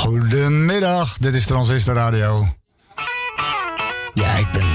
Goedemiddag, dit is Transistor Radio. Ja, ik ben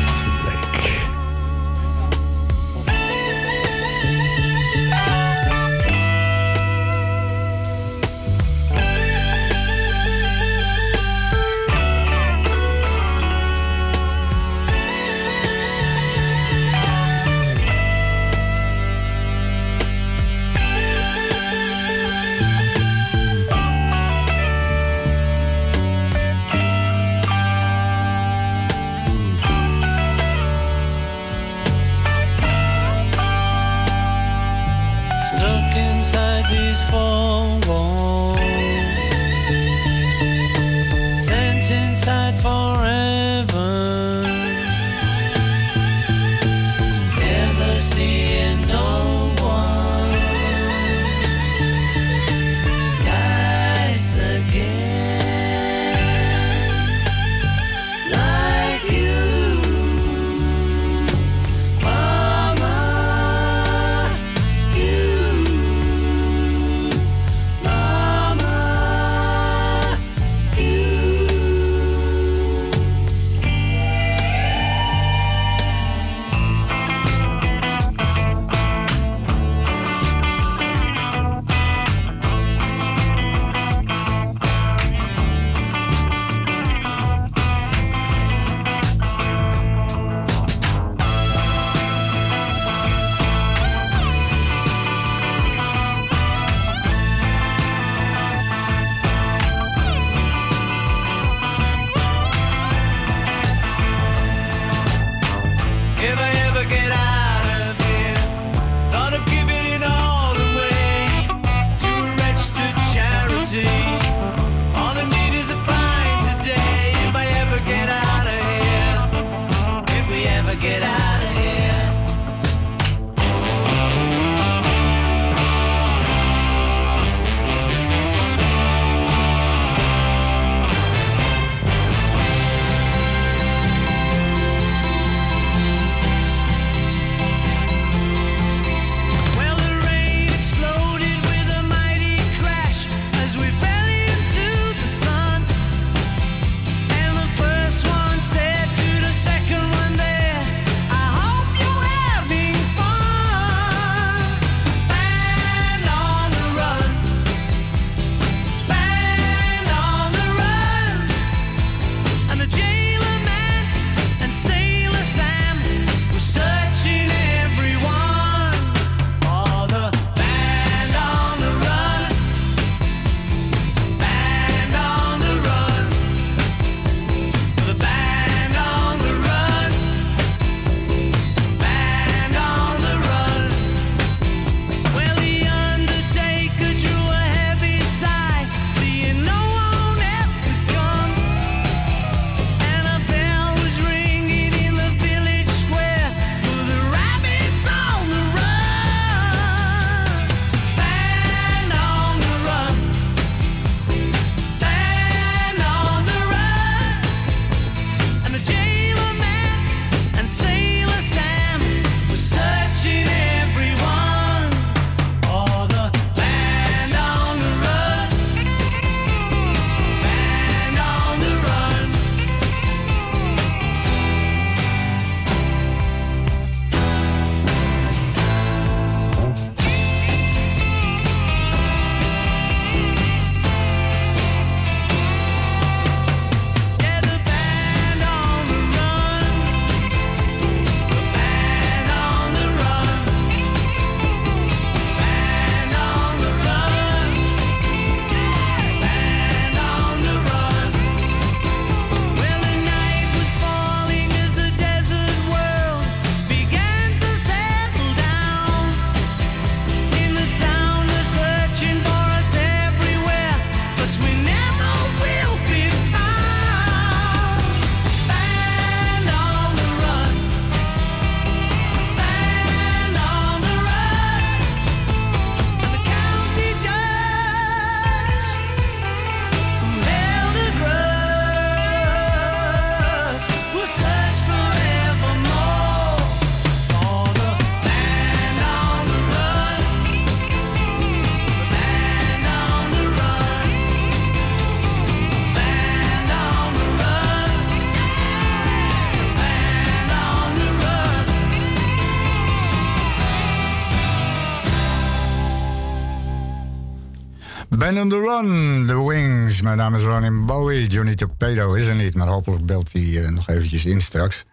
On the Run, The Wings. Mijn naam is Ronnie Bowie. Johnny Torpedo is er niet, maar hopelijk belt hij uh, nog eventjes in straks.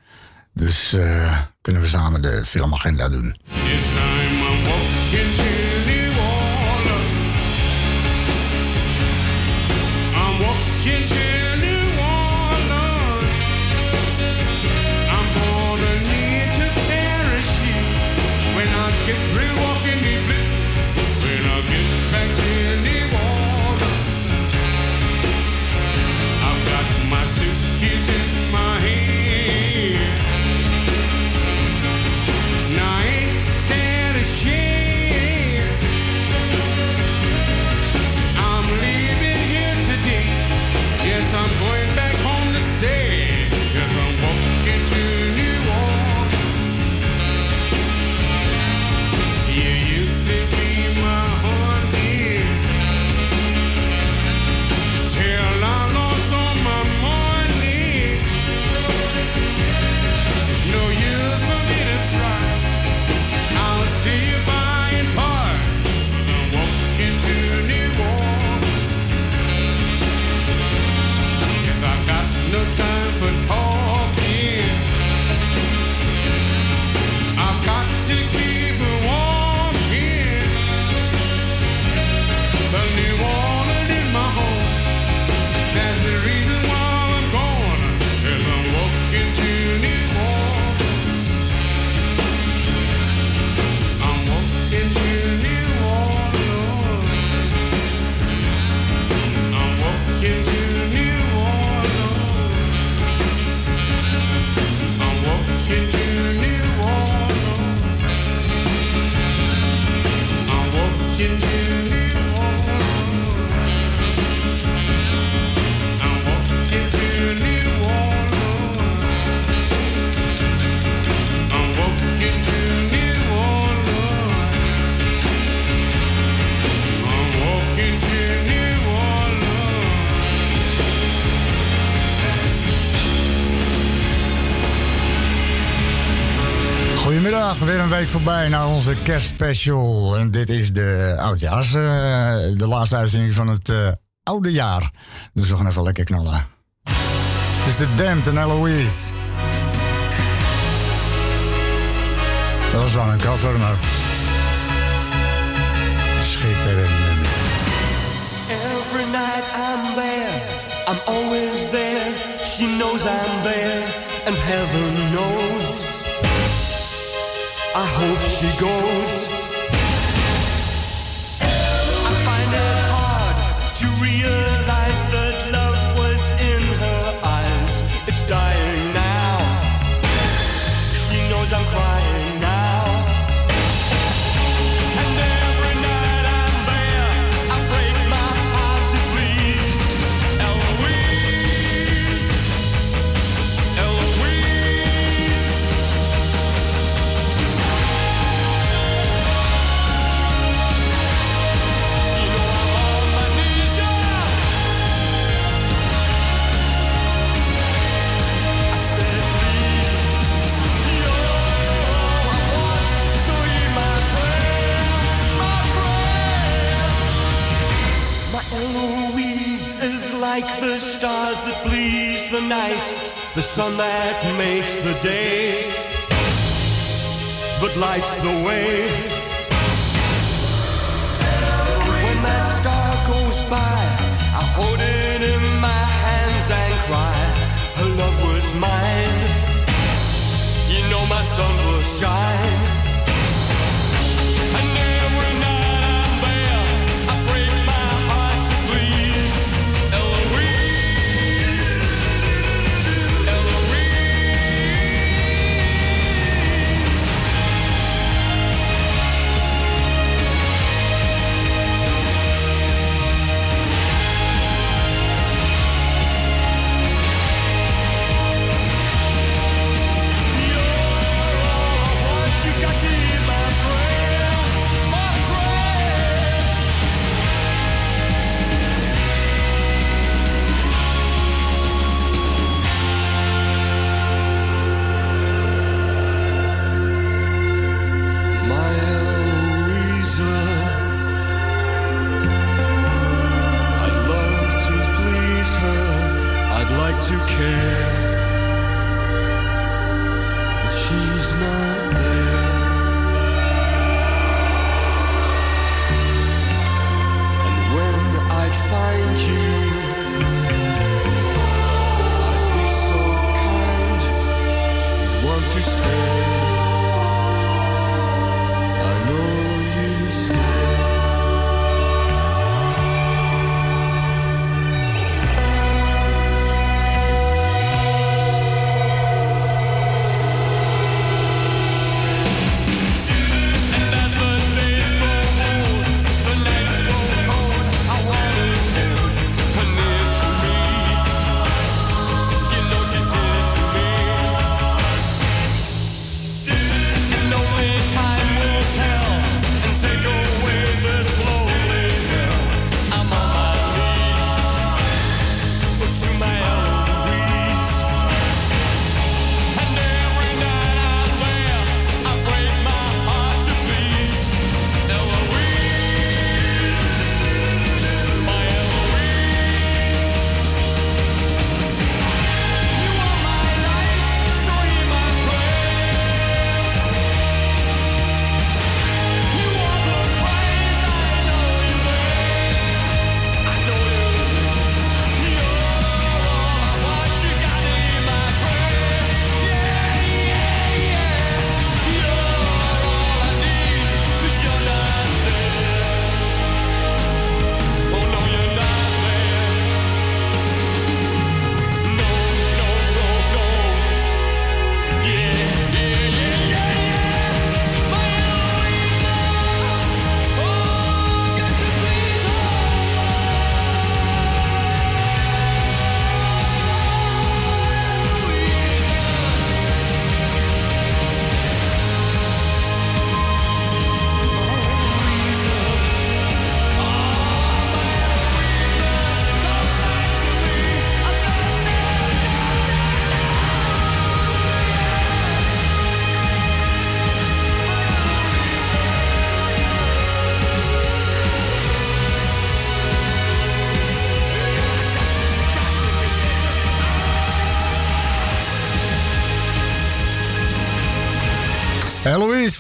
Dus uh, kunnen we samen de filmagenda doen. you Jew. Weer een week voorbij naar onze kerstspecial. En dit is de oudjaars, uh, de laatste uitzending van het uh, oude jaar. Dus we gaan even lekker knallen. Dit is de Damned en Eloise. Dat was wel een cover, maar... Schitterend. Every night I'm there, I'm always there. She knows I'm there, and heaven knows... I hope she goes. Like the stars that please the night, the sun that makes the day, but lights the way. When that star goes by, I hold it in my hands and cry, her love was mine. You know my sun will shine.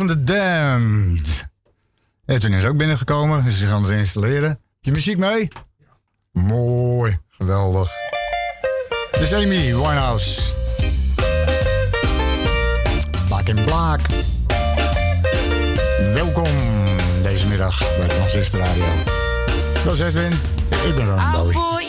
Van de Damned. Edwin is ook binnengekomen, dus ze gaan ze installeren. Je muziek mee? Mooi, geweldig. Dit is Amy Winehouse. In Black. Welkom deze middag bij Transistor Radio. Dat is Edwin, ik ben Ron Bowie.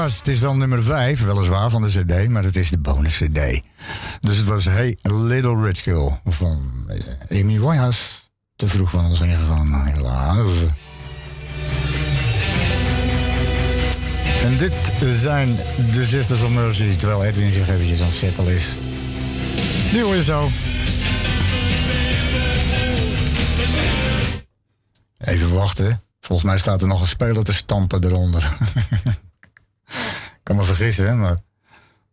Het is wel nummer 5, weliswaar, van de CD, maar het is de bonus CD. Dus het was Hey Little Rich Girl van eh, Amy Winehouse. Te vroeg van ons ingegaan, helaas. En dit zijn de Sisters of Mercy, terwijl Edwin zich eventjes aan het is. Die hoor je zo. Even wachten. Volgens mij staat er nog een speler te stampen eronder. kan me vergissen, hè, maar...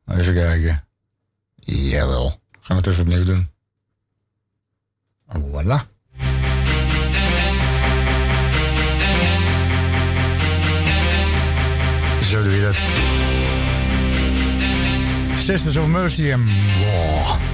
Even kijken. Jawel. Gaan we het even opnieuw doen. Voilà. Zo doe je dat. Sisters of Mercy en... Wow.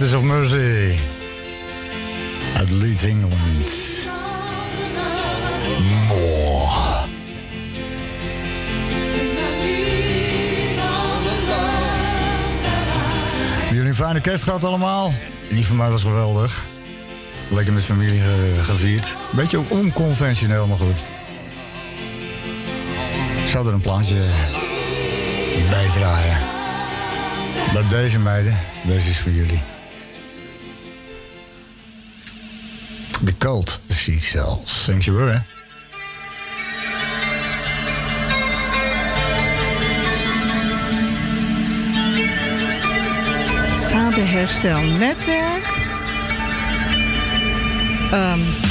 Sisters of Mercy uit Leeds, England. Jullie een fijne kerst gehad allemaal? Die van mij was geweldig. Lekker met familie eh, gevierd. Beetje ook onconventioneel, maar goed. Ik zou er een plaatje bij draaien. Dat deze meiden, deze is voor jullie. The Cult, Sea Cells. Sanctuary, hè? Schadeherstelnetwerk. Um,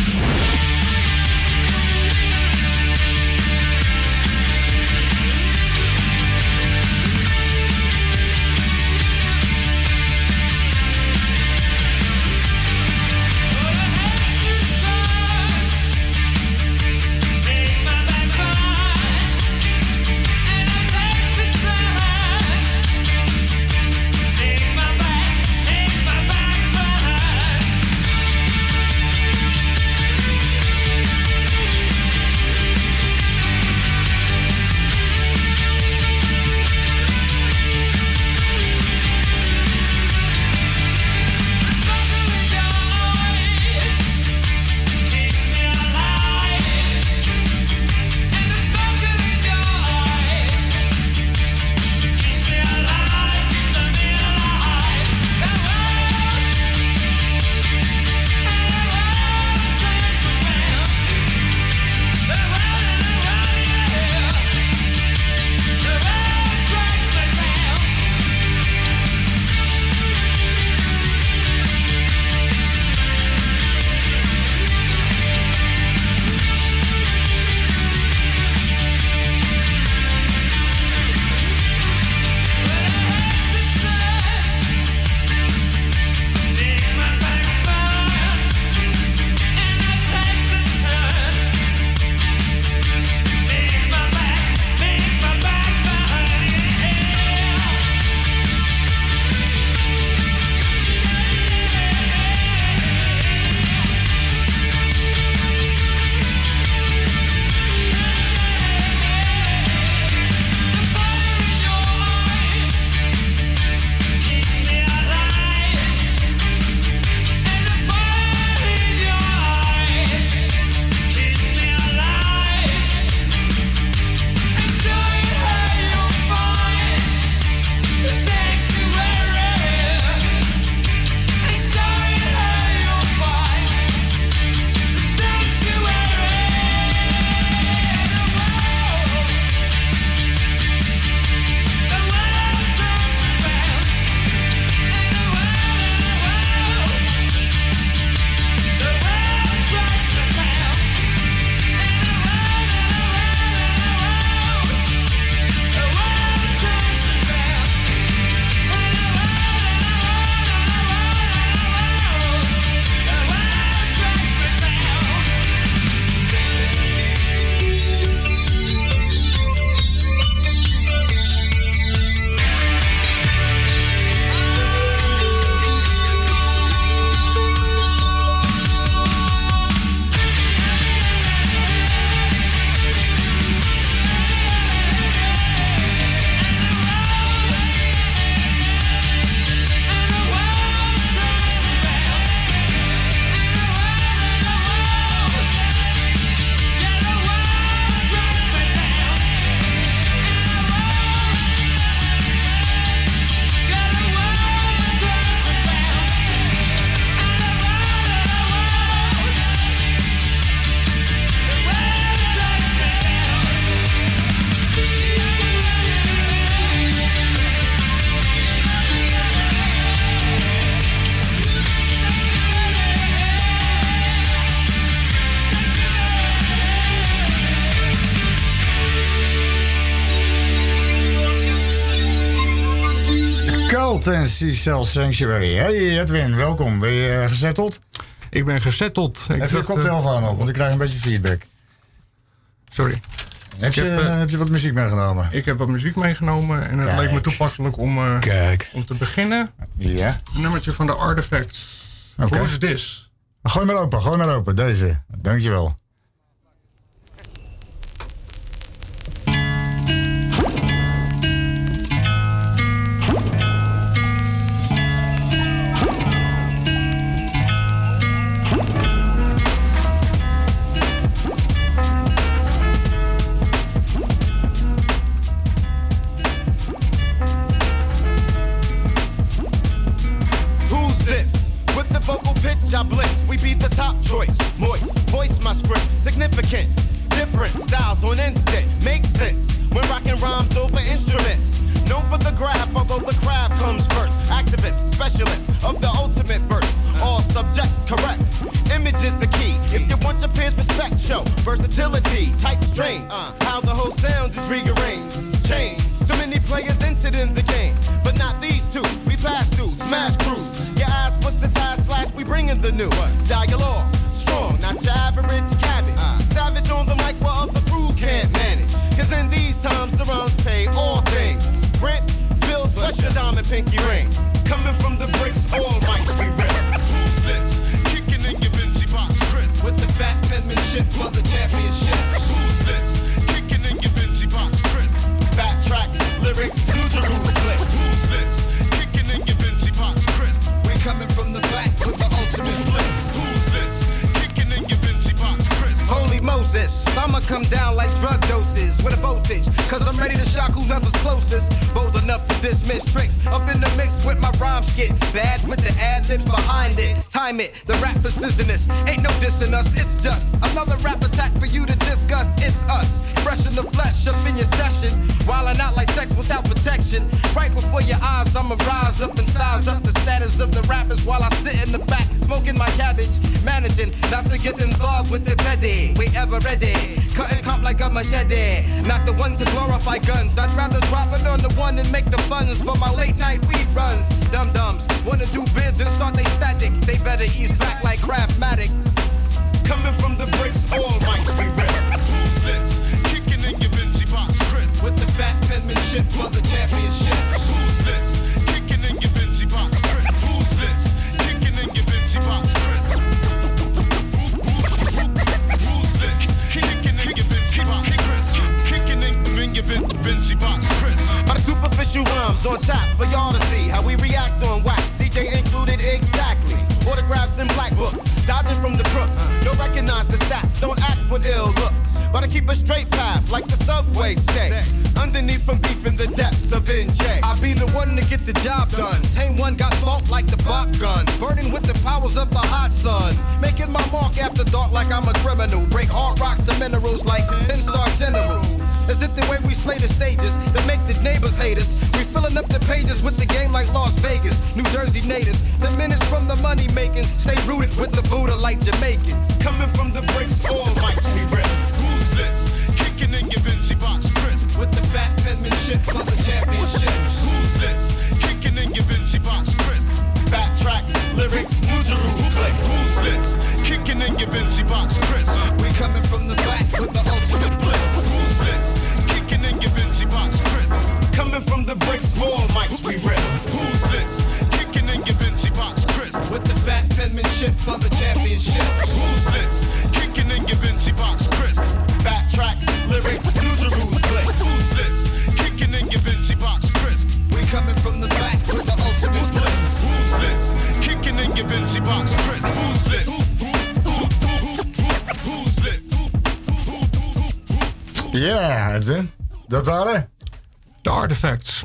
Tennessee Cell Sanctuary. Hey Edwin, welkom. Ben je uh, gezetteld? Ik ben gezetteld. Ik Even je koptelefoon uh, op, want ik krijg een beetje feedback. Sorry. Heb je, heb, uh, heb je wat muziek meegenomen? Ik heb wat muziek meegenomen en het Kijk. leek me toepasselijk om, Kijk. om te beginnen. Ja. Een nummertje van de Artifacts. Okay. Who's This? Gooi maar open, gooi maar open. Deze. Dankjewel. Top choice. Moist, voice my script, significant. Different styles on instant, make sense when rocking rhymes over instruments. Known for the graph, although the craft comes first. Activist, specialist of the ultimate verse. All subjects correct. Image is the key. If you want your peers respect, show versatility, tight strain. Uh, how the whole sound is rearranged, change. Too many players entered in the game, but not these two. We pass through, smash crews. Your eyes, what's the tie slash? We bringing the new. Dialogue, strong, not your average cabbage. Savage on the mic while other crews can't manage. Cause in these times, the rhymes pay all things. Rent, bills, plus your diamond pinky ring. Coming from the bricks, all rights we rip. Who's this? Kicking in your Vinci box grip. With the fat penmanship for the championship. Who's this? Kicking in your Vinci box grip. Fat tracks, lyrics, and rules this. I'ma come down like drug doses with a voltage. Cause I'm ready to shock whoever's closest. Bold enough to dismiss tricks. Up in the mix with my rhyme skit. Bad with the ad libs behind it. Time it, the rap precisionist. Ain't no dissing us, it's just another rap attack for you to discuss. It's us. Fresh in the flesh, up in your session. Wildin' out like sex without protection. Right before your eyes, I'ma rise up and size up the status of the rappers while I sit in the back, smoking my cabbage. Managing not to get involved with the petty. We ever ready. Cutting cop like a machete. Not the one to glorify guns. I'd rather drop it on the one and make the funds for my late night weed runs. Dum dums wanna do bids and start they static. They better ease back like Craftmatic.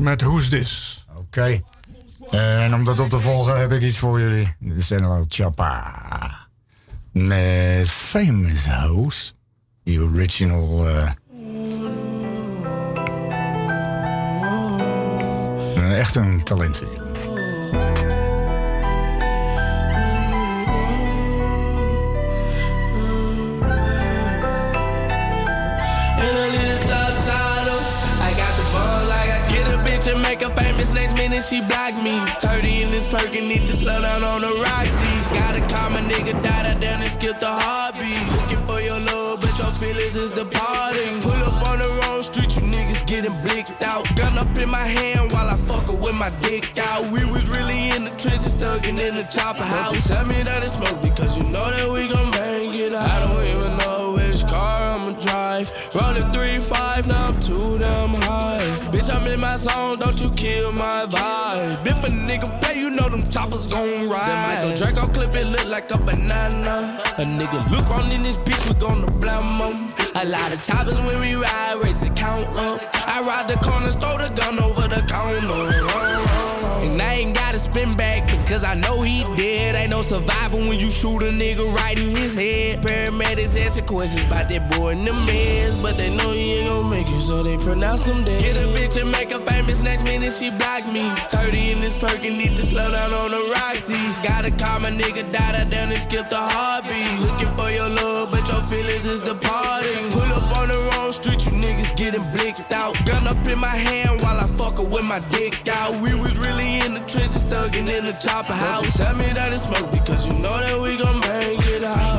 Met Who's This? Oké. En om dat op te volgen heb ik iets voor jullie. Dit is wel Choppa. Met Famous House. Die original... eh echt een talent minute she block me. 30 in this perk and need to slow down on the Roxy's. Gotta call my nigga, die down and skip the heartbeat. Looking for your love, but your feelings is departing. Pull up on the wrong street, you niggas getting blicked out. Gun up in my hand while I fuck her with my dick out. We was really in the trenches, thugging in the chopper house. Don't you tell me that it's smoke because you know that we gon' bang it out. I don't even know which car I'ma drive. Rolling three five, now I'm too damn high. Bitch, I'm in my zone, don't you a nigga pay, you know them choppers gon' ride. Then Michael Draco clip it look like a banana. A nigga look on in this bitch, we gonna blame him. A lot of choppers when we ride, race the count up. I ride the corners, throw the gun over the counter. And I ain't gotta spin back, Cause I know he dead. Ain't no surviving when you shoot a nigga right in his head. Paramedics asking questions about that boy in the meds. But they know he ain't gonna make it, so they pronounce him dead. Get a bitch and make her famous. Next minute she block me. 30 in this perk and need to slow down on the Roxy's. Gotta call my nigga, I down and skip the heartbeat. Looking for your love, but your feelings is departing. Pull up on the wrong street, you niggas getting blicked out. Gun up in my hand while I fuck her with my dick out. We was really in the trenches, thugging in the chopper house. Tell me that it's smoke because you know that we gon' make it out.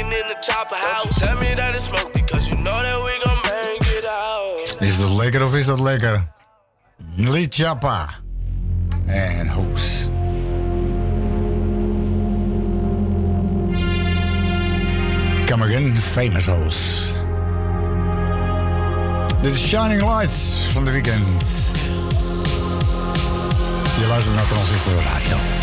Thugging in the chopper house. Tell me that it's smoke because you know that we gon' make it out. Is dat lekker of is dat lekker? Lee Chappa en Hoes. Come again, famous Hoes. Dit is Shining Lights van de weekend. Je luistert naar Transistor Radio.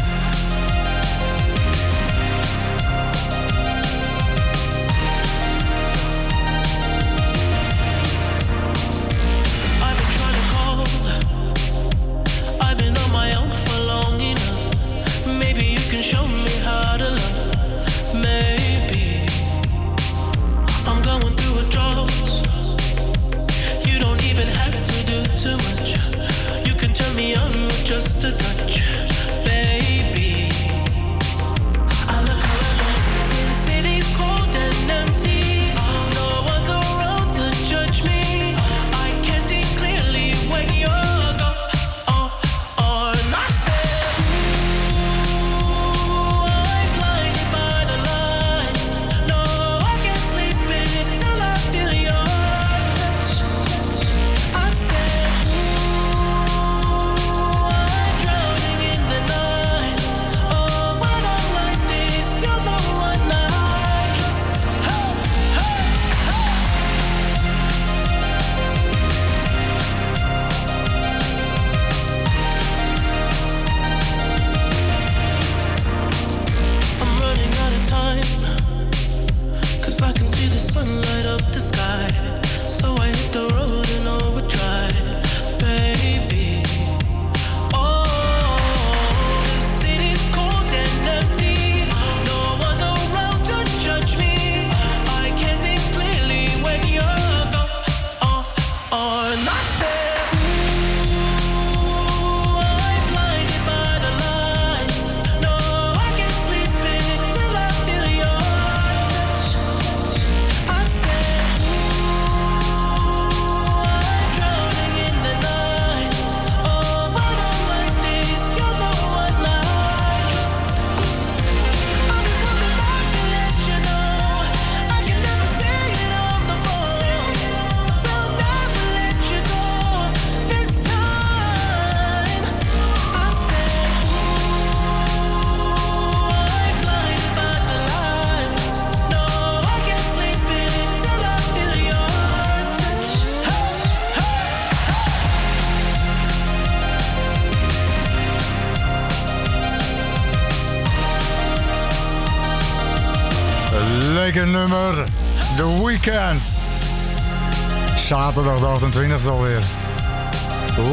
28 alweer.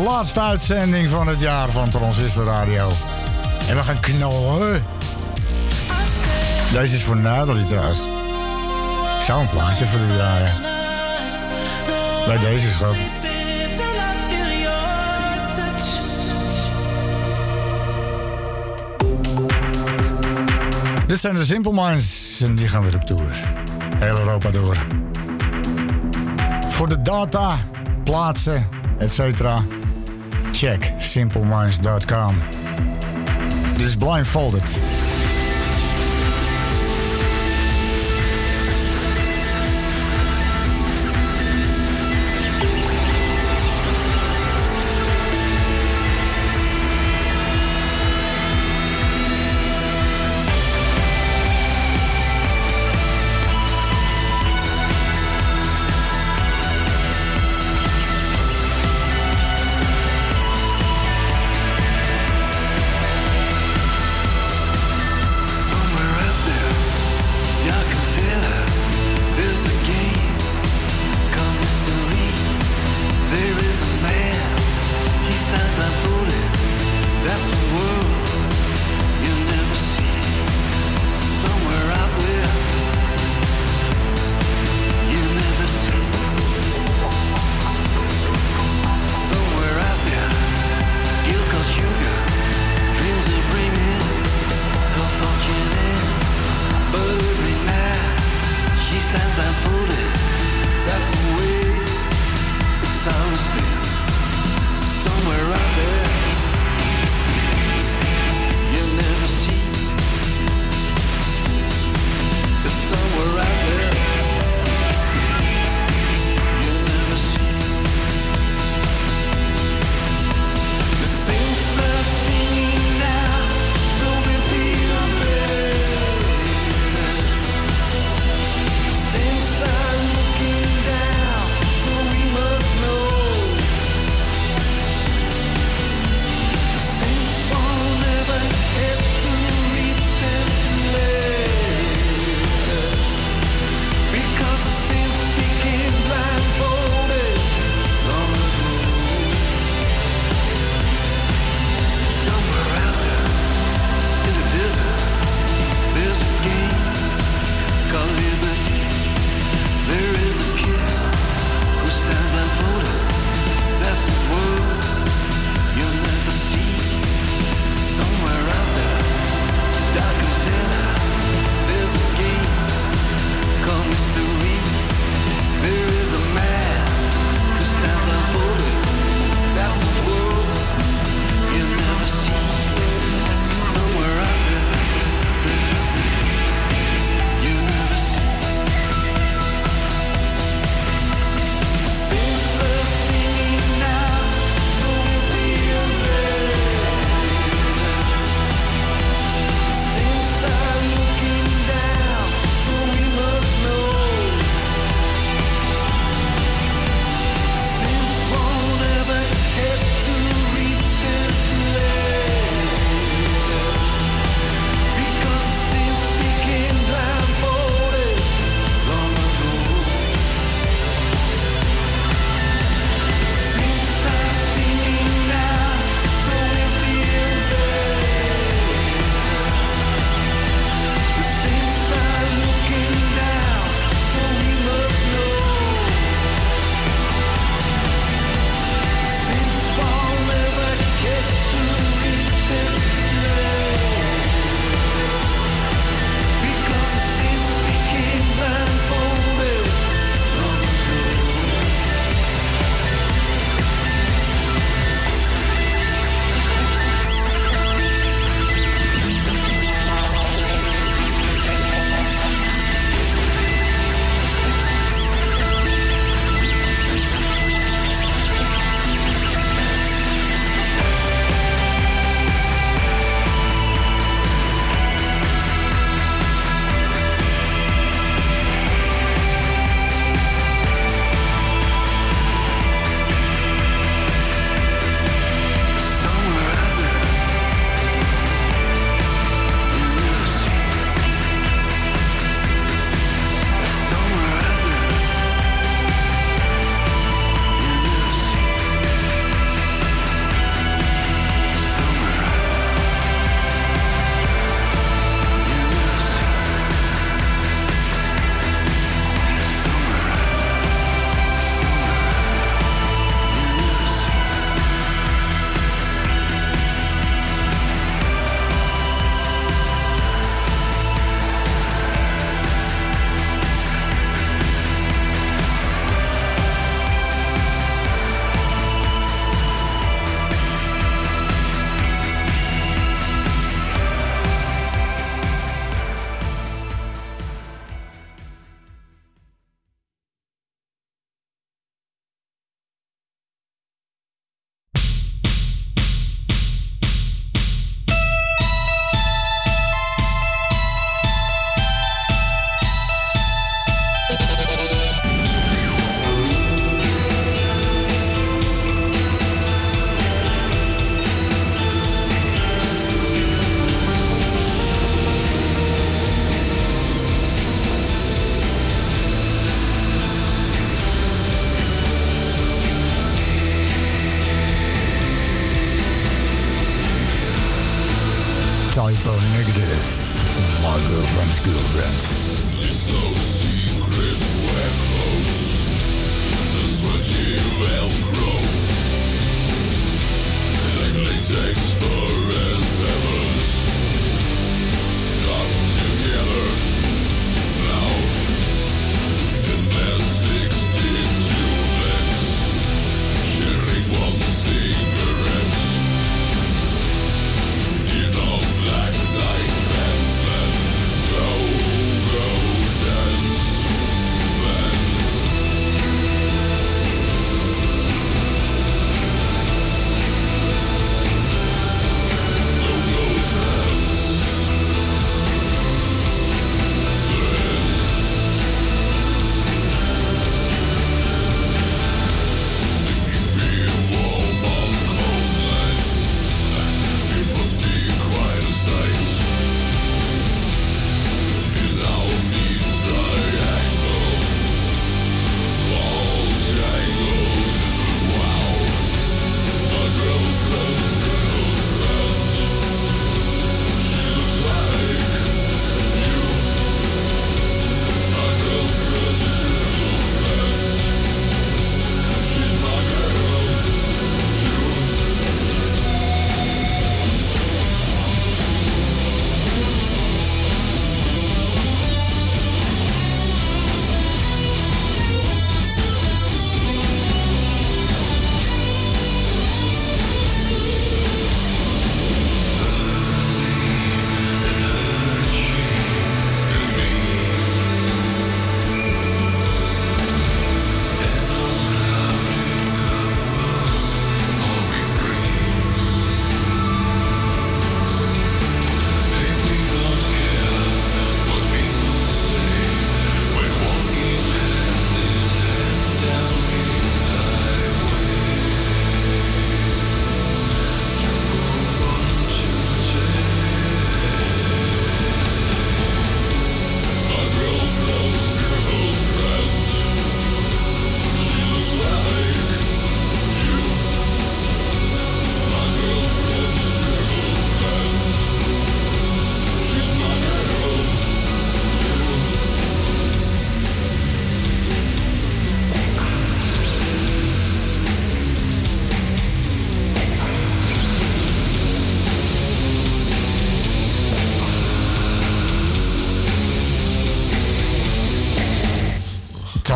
Laatste uitzending van het jaar van Transistor Radio. En we gaan knallen. Deze is voor Nederland trouwens. Ik zou een plaatje voor u draaien. Bij deze schat. Dit zijn de Simple Minds en die gaan weer op tour. Heel Europa door. Voor de data plaatsen, etc. Check simpleminds.com. Dit is Blindfolded.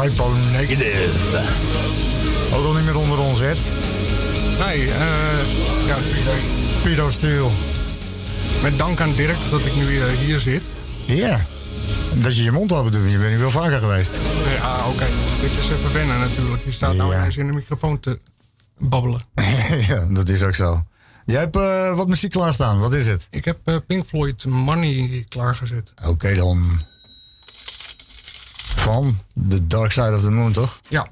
Typo Negative. Ook al niet meer onder ons, Ed. Nee, eh ja, Pido Steel. met dank aan Dirk dat ik nu eh, hier zit. Ja. Dat je je mond open doet. Je bent hier wel vaker geweest. Ja, oké. Dit is even wennen natuurlijk. Je staat nou Ja. eens in de microfoon te babbelen. ja, dat is ook zo. Jij hebt eh, wat muziek klaarstaan. Wat is het? Ik heb eh, Pink Floyd Money klaargezet. Oké dan. Van The Dark Side of the Moon, toch? Ja,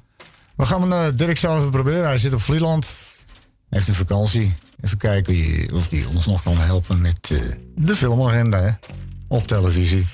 We gaan uh, Dirk zelf even proberen. Hij zit op Vlieland. Heeft een vakantie. Even kijken of hij ons nog kan helpen met eh, de filmagenda hè? op televisie.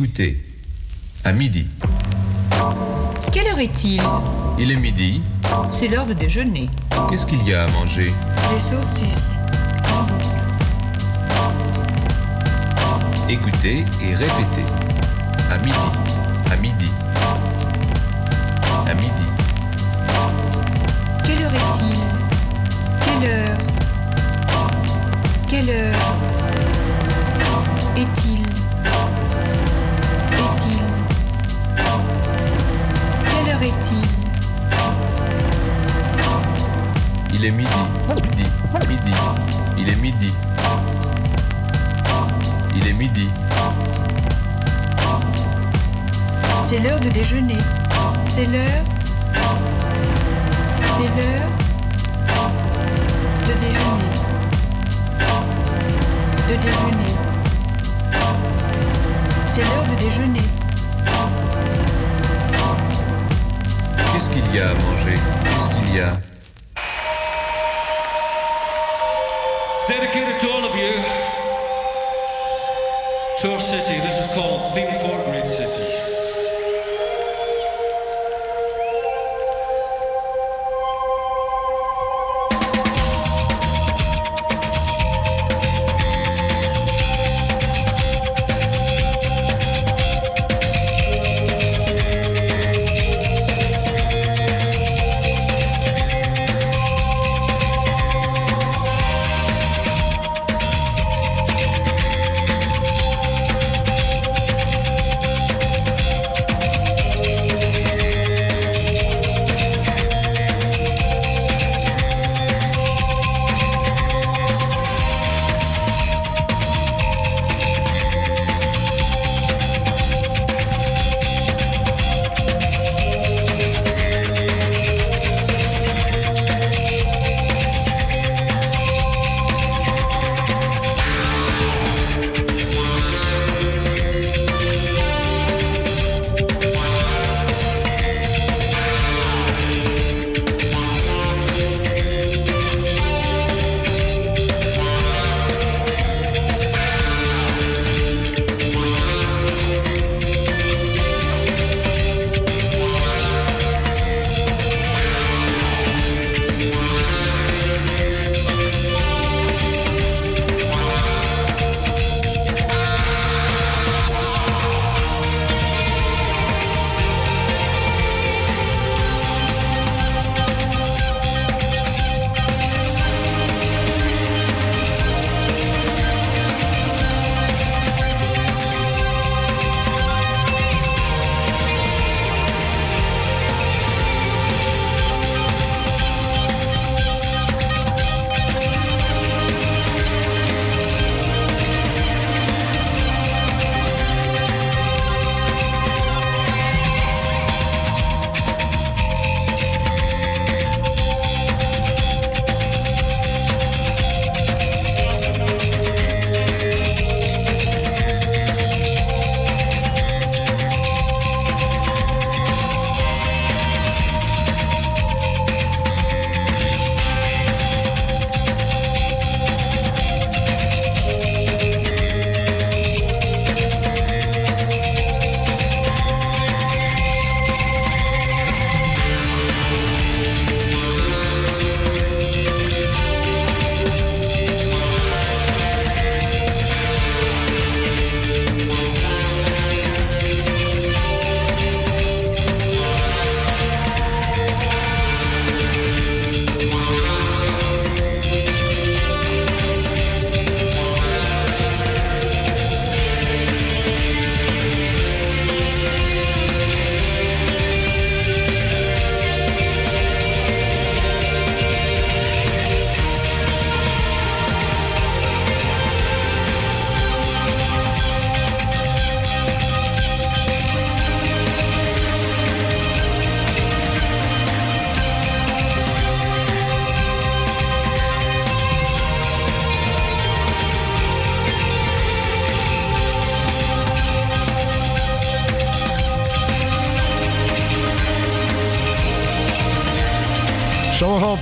Écoutez, à midi. Quelle heure est-il? Il est midi. C'est l'heure de déjeuner. Qu'est-ce qu'il y a à manger? Des saucisses, sans doute. Écoutez et répétez. À midi. À midi. C'est l'heure de déjeuner. C'est l'heure. C'est l'heure de déjeuner. De déjeuner. C'est l'heure de déjeuner. Qu'est-ce qu'il y a à manger? Qu'est-ce qu'il y a? Dedicated to all of you. Tour City, this is called Theme for Great Cities.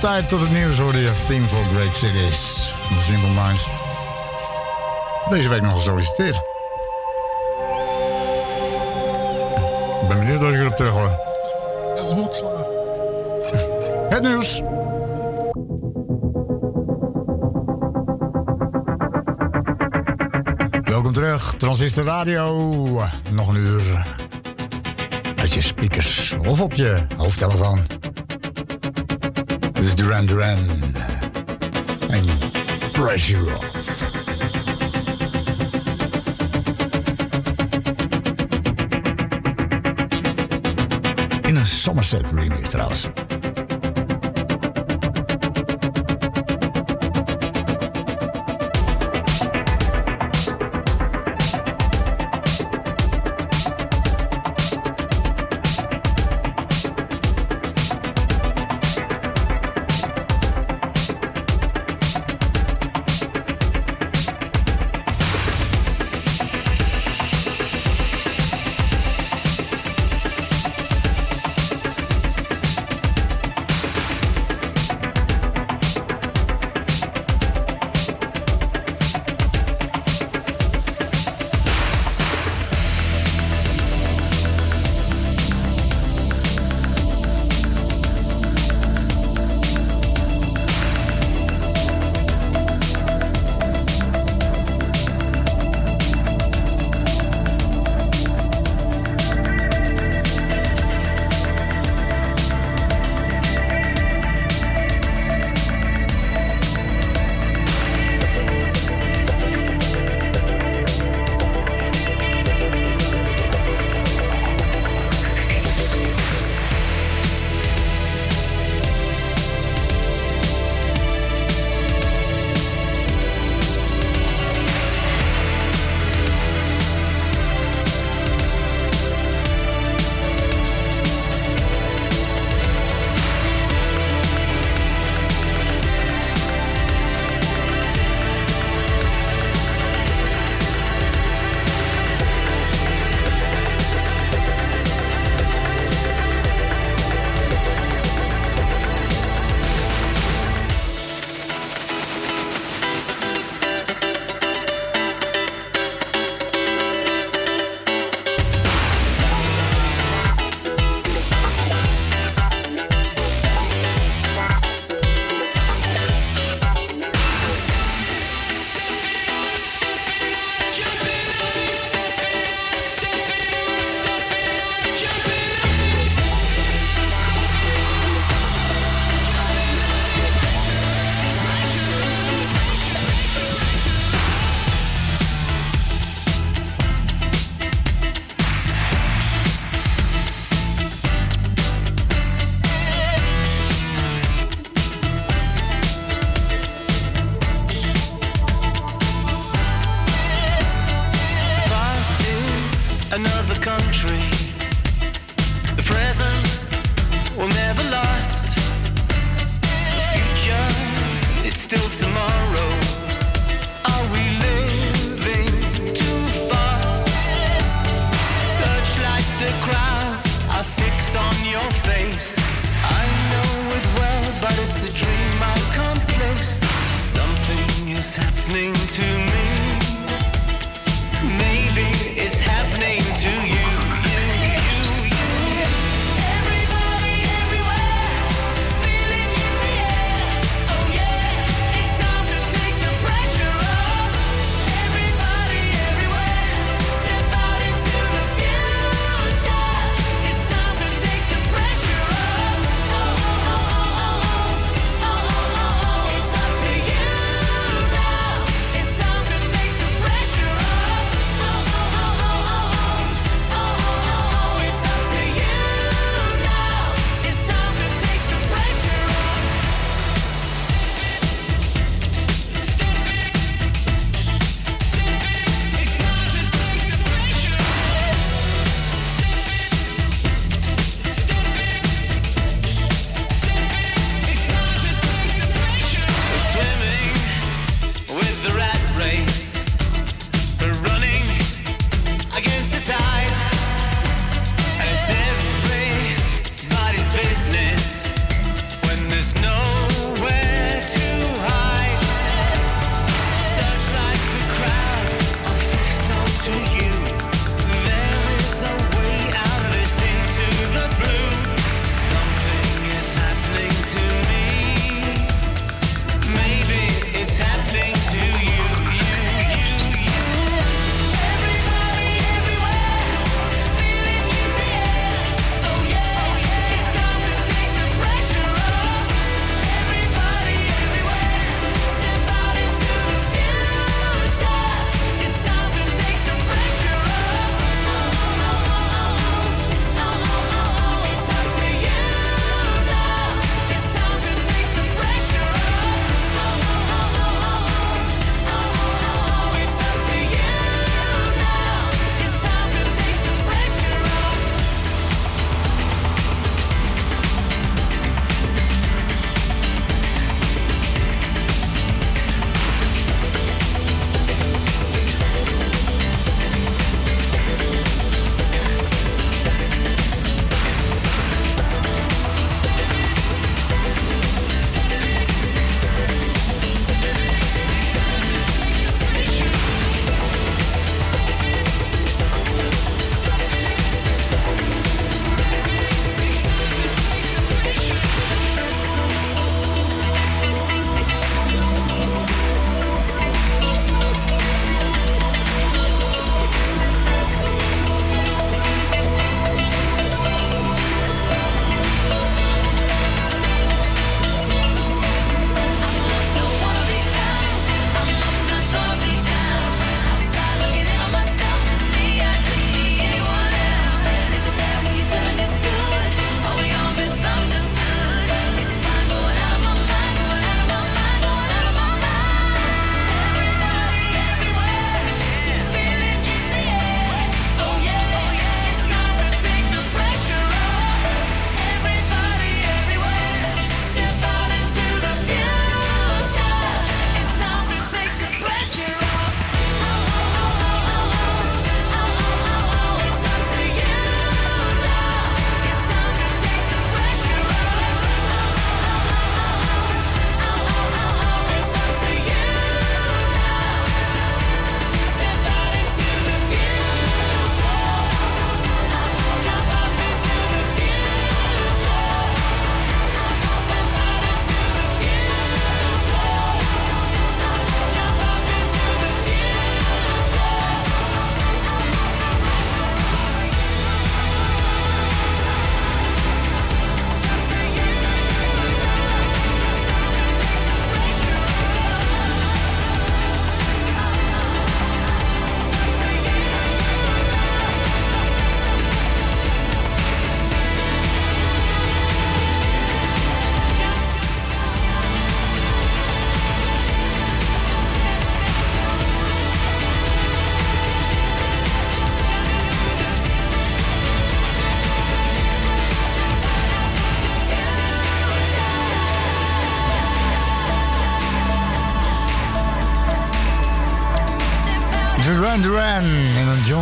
Altijd tot het nieuws hoorde je Theme for Great Cities. The Simple Minds. Deze week nog gesolliciteerd. Ik ben benieuwd dat ik erop terug hoor. Het nieuws. Welkom terug, Transistor Radio. Nog een uur. Uit je speakers of op je hoofdtelefoon. Duran Duran. En Pressure Off. In een Somerset remix trouwens.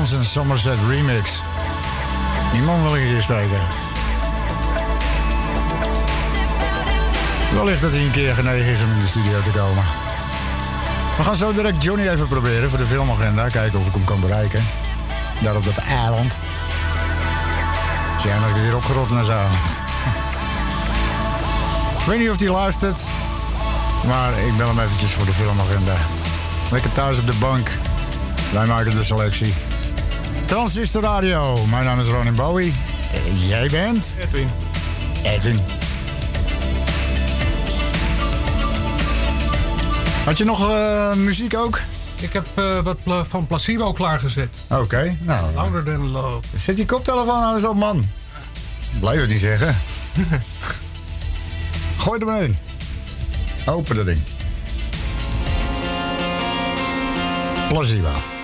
Johnson Somerset remix. Die man wil ik hier spreken. Wellicht dat hij een keer genegen is om in de studio te komen. We gaan zo direct Johnny even proberen voor de filmagenda. Kijken of ik hem kan bereiken. Daar op dat eiland. Zijn als weer opgerot naar zijn avond. Ik weet niet of hij luistert. Maar ik bel hem eventjes voor de filmagenda. Lekker thuis op de bank. Wij maken de selectie. Transistor Radio. Mijn naam is Ronin Bowie. En jij bent? Edwin. Edwin. Had je nog eh, muziek ook? Ik heb eh, wat pla- van Placebo klaargezet. Oké, nou. Louder than love. Zet die koptelefoon nou eens op, man. Blijf het niet zeggen. Gooi er maar in. Open dat ding. Placebo.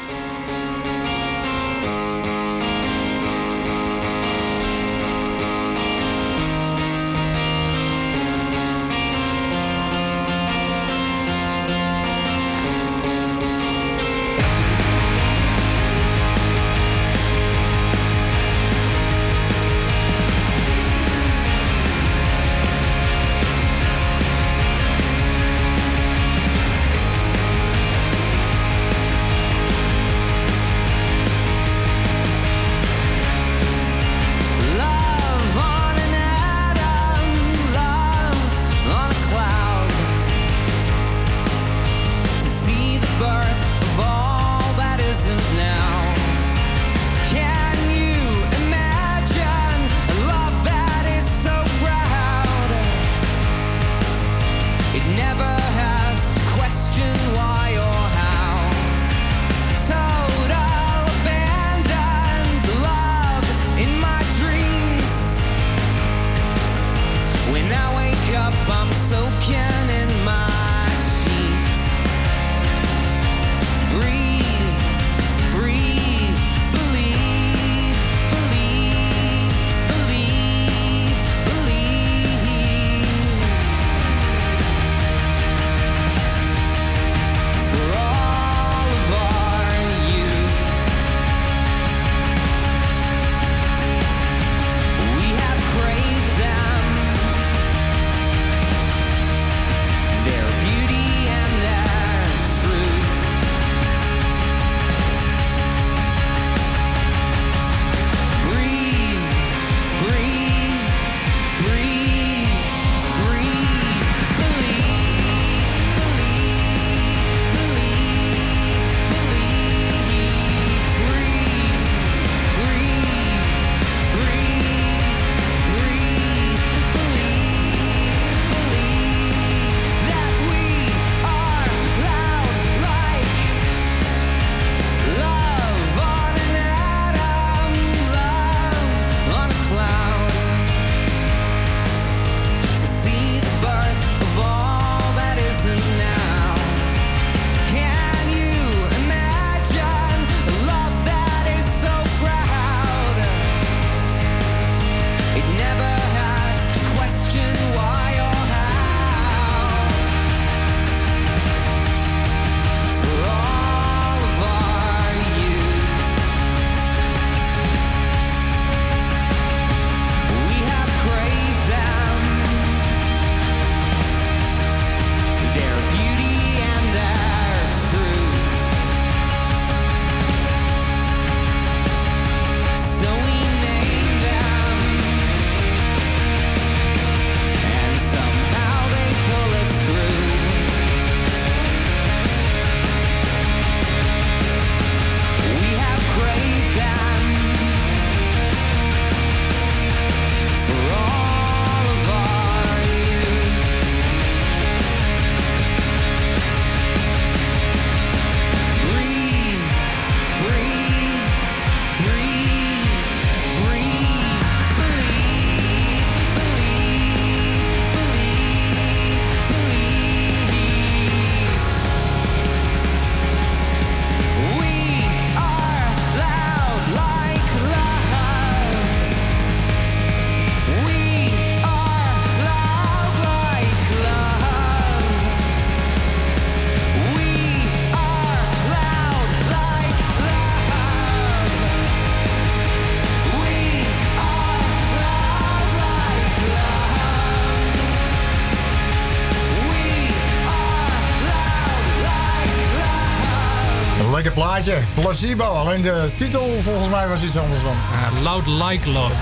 Placebo. Alleen de titel volgens mij was iets anders dan. loud Like Love.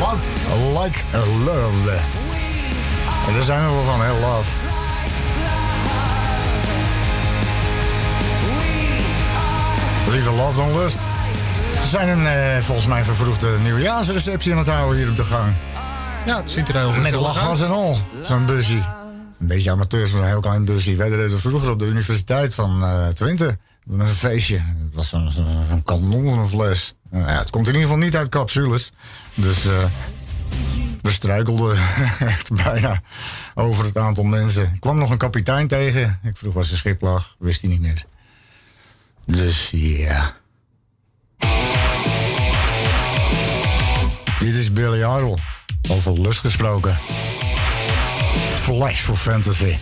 Loud Like Love. En daar zijn we wel van, hè, love. Liever love dan lust. Ze zijn een eh, volgens mij vervroegde nieuwjaarsreceptie aan het houden hier op de gang. Ja, het ziet er heel Met gezellig lachgas en al. Zo'n busje. Een beetje amateurs een heel klein busje. Wij deden vroeger op de Universiteit van eh Twente. Een feestje. Was van een fles. Nou ja, het komt in ieder geval niet uit capsules. Dus eh, we struikelden echt bijna over het aantal mensen. Ik kwam nog een kapitein tegen. Ik vroeg waar zijn schip lag. Wist hij niet meer. Dus ja. Dit is Billy Idol. Over lust gesproken. Flash for Fantasy.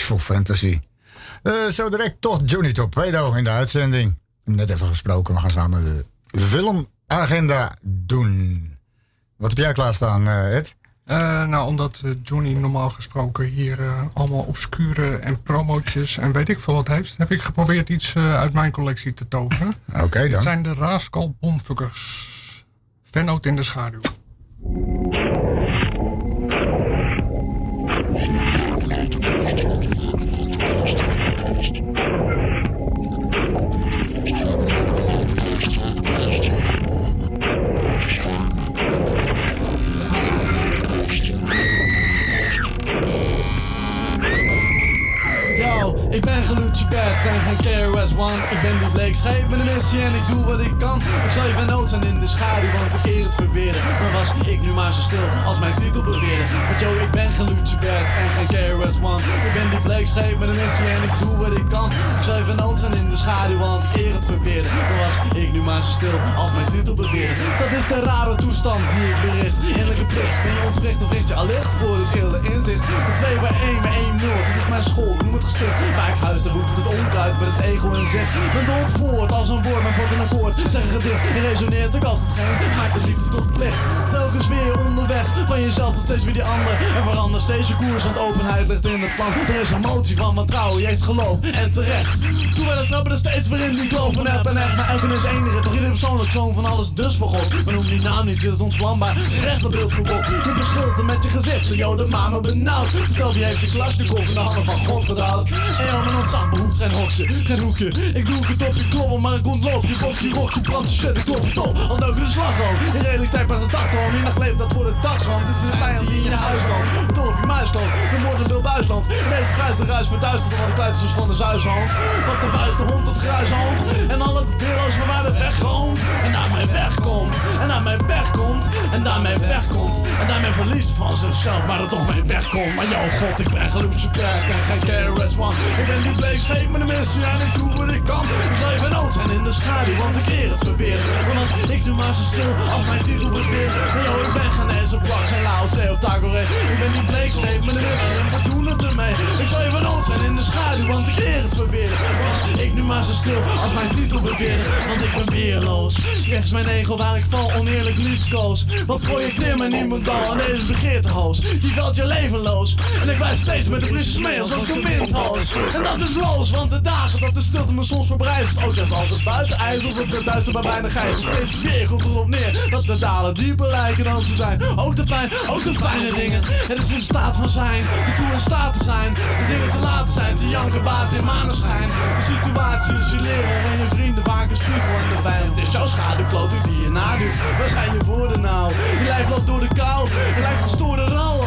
For Fantasy. Eh, zo direct toch Johnny Torpedo in de uitzending. Net even gesproken, we gaan samen de filmagenda doen. Wat heb jij klaarstaan, eh Ed? Eh, nou, omdat Johnny normaal gesproken hier allemaal obscure en promotjes en weet ik veel wat heeft, heb ik geprobeerd iets uit mijn collectie te toveren. Oké dan. zijn de Rascal Bondfuckers. Vennoot in de schaduw. Geen Ik ben die bleek scheep met een missie en ik doe wat ik kan. Ik zal even nood zijn in de schaduw, want ik eer het verweren. Maar was ik nu maar zo stil als mijn titel beweerde. Want yo, ik ben geloetje bad en geen KRS-One Ik ben die bleek scheep met een missie en ik doe wat ik kan. Ik zal even nood zijn in de schaduw, want ik eer het verweren. Maar was ik nu maar zo stil als mijn titel beweerde. Dat is de rare toestand die ik bericht. Innerlijke plicht, ben je ontwricht of richt je allicht voor het hele inzicht. Van 2 bij 1 bij 1 0, dit is mijn school, noem het gesticht. Waar ik huis, daar roept het onkruid met het ego in zicht Men dolt voort als een woord, men wordt een akkoord Zeg een gedicht, resoneert ook als het geen Maakt de liefde tot plicht Telkens weer onderweg, van jezelf tot steeds weer die ander. En verander steeds je koers, want openheid ligt in het plan. Er is een motie van wantrouwen, jegens geloof en terecht. Toen wij dat snappen er steeds weer in die kloof van app en echt Maar eigen is enige, toch ieder persoonlijk zoon van alles dus voor God. Maar noem die naam niet, dit is ontvlambaar Recht op beeld verbod, je hem met je gezicht de mama benauwd. Vertel wie heeft de Kalashnikov in de handen van God gedouwd En joh, mijn ontzag behoeft geen hokje, geen hoekje Ik doe het op je kloppen, maar ik ontloop. Je Bok je rok, je brandt je shit, ik klop het op Als ook de slag ook In realiteit met de dagdroom Wie nog leeft, dat voor de dagstroom Het is de vijand die in je huis op je muis loopt, de moord in Wilbuisland Nee, verguist de ruis verduisterd Van de kluiters van de zuishand. Wat de vuist de hond het gruishand En al het weerloos van mij de weg roomt En naar mij wegkomt En naar mij wegkomt En naar mij wegkomt En daarmee verliest van zichzelf Maar dat toch mee wegkomt Maar jouw god, ik ben geloefse kerk En geen KRS-One Ik ben die bleek scheep met een missie. En ik doe wat ik kan. Ik nood zijn in de schaduw Want ik eer het verbeerd Want als ik nu maar zo stil Als mijn titel beweert Maar yo, ik ben geen Ezeblak Geen Lao Tse of Tagore. Ik ben die bleek scheep met een missie En we doen het ermee. Ik zal even nood zijn in de schaduw Want ik eer het verbeerd Want als ik nu maar zo stil Als mijn titel beweert Want ik ben weerloos. Rechts mijn ego waar ik val Oneerlijk liefkoos. Wat projecteer mij niemand al aan deze begeertehoos Die valt je levenloos En ik blijf steeds met de brisjes mee als was ik een windhoos. En dat is loos, want de dagen dat de stilte me soms verbrijft Ook als het buiten ijs of het duister bij bijna gijs Steeds weer komt erop neer dat de dalen dieper lijken dan ze zijn. Ook de pijn, ook de fijne dingen. Het is in staat van zijn, ertoe in staat te zijn. De dingen te laten zijn, te janken baat in maneschijn De situatie is je leraar en je vrienden vaak een spiegel En de vijand is jouw schaduwkloter die je nadoet. Waar zijn je woorden nou? Je lijf loopt door de kou Je lijkt gestoorde rouw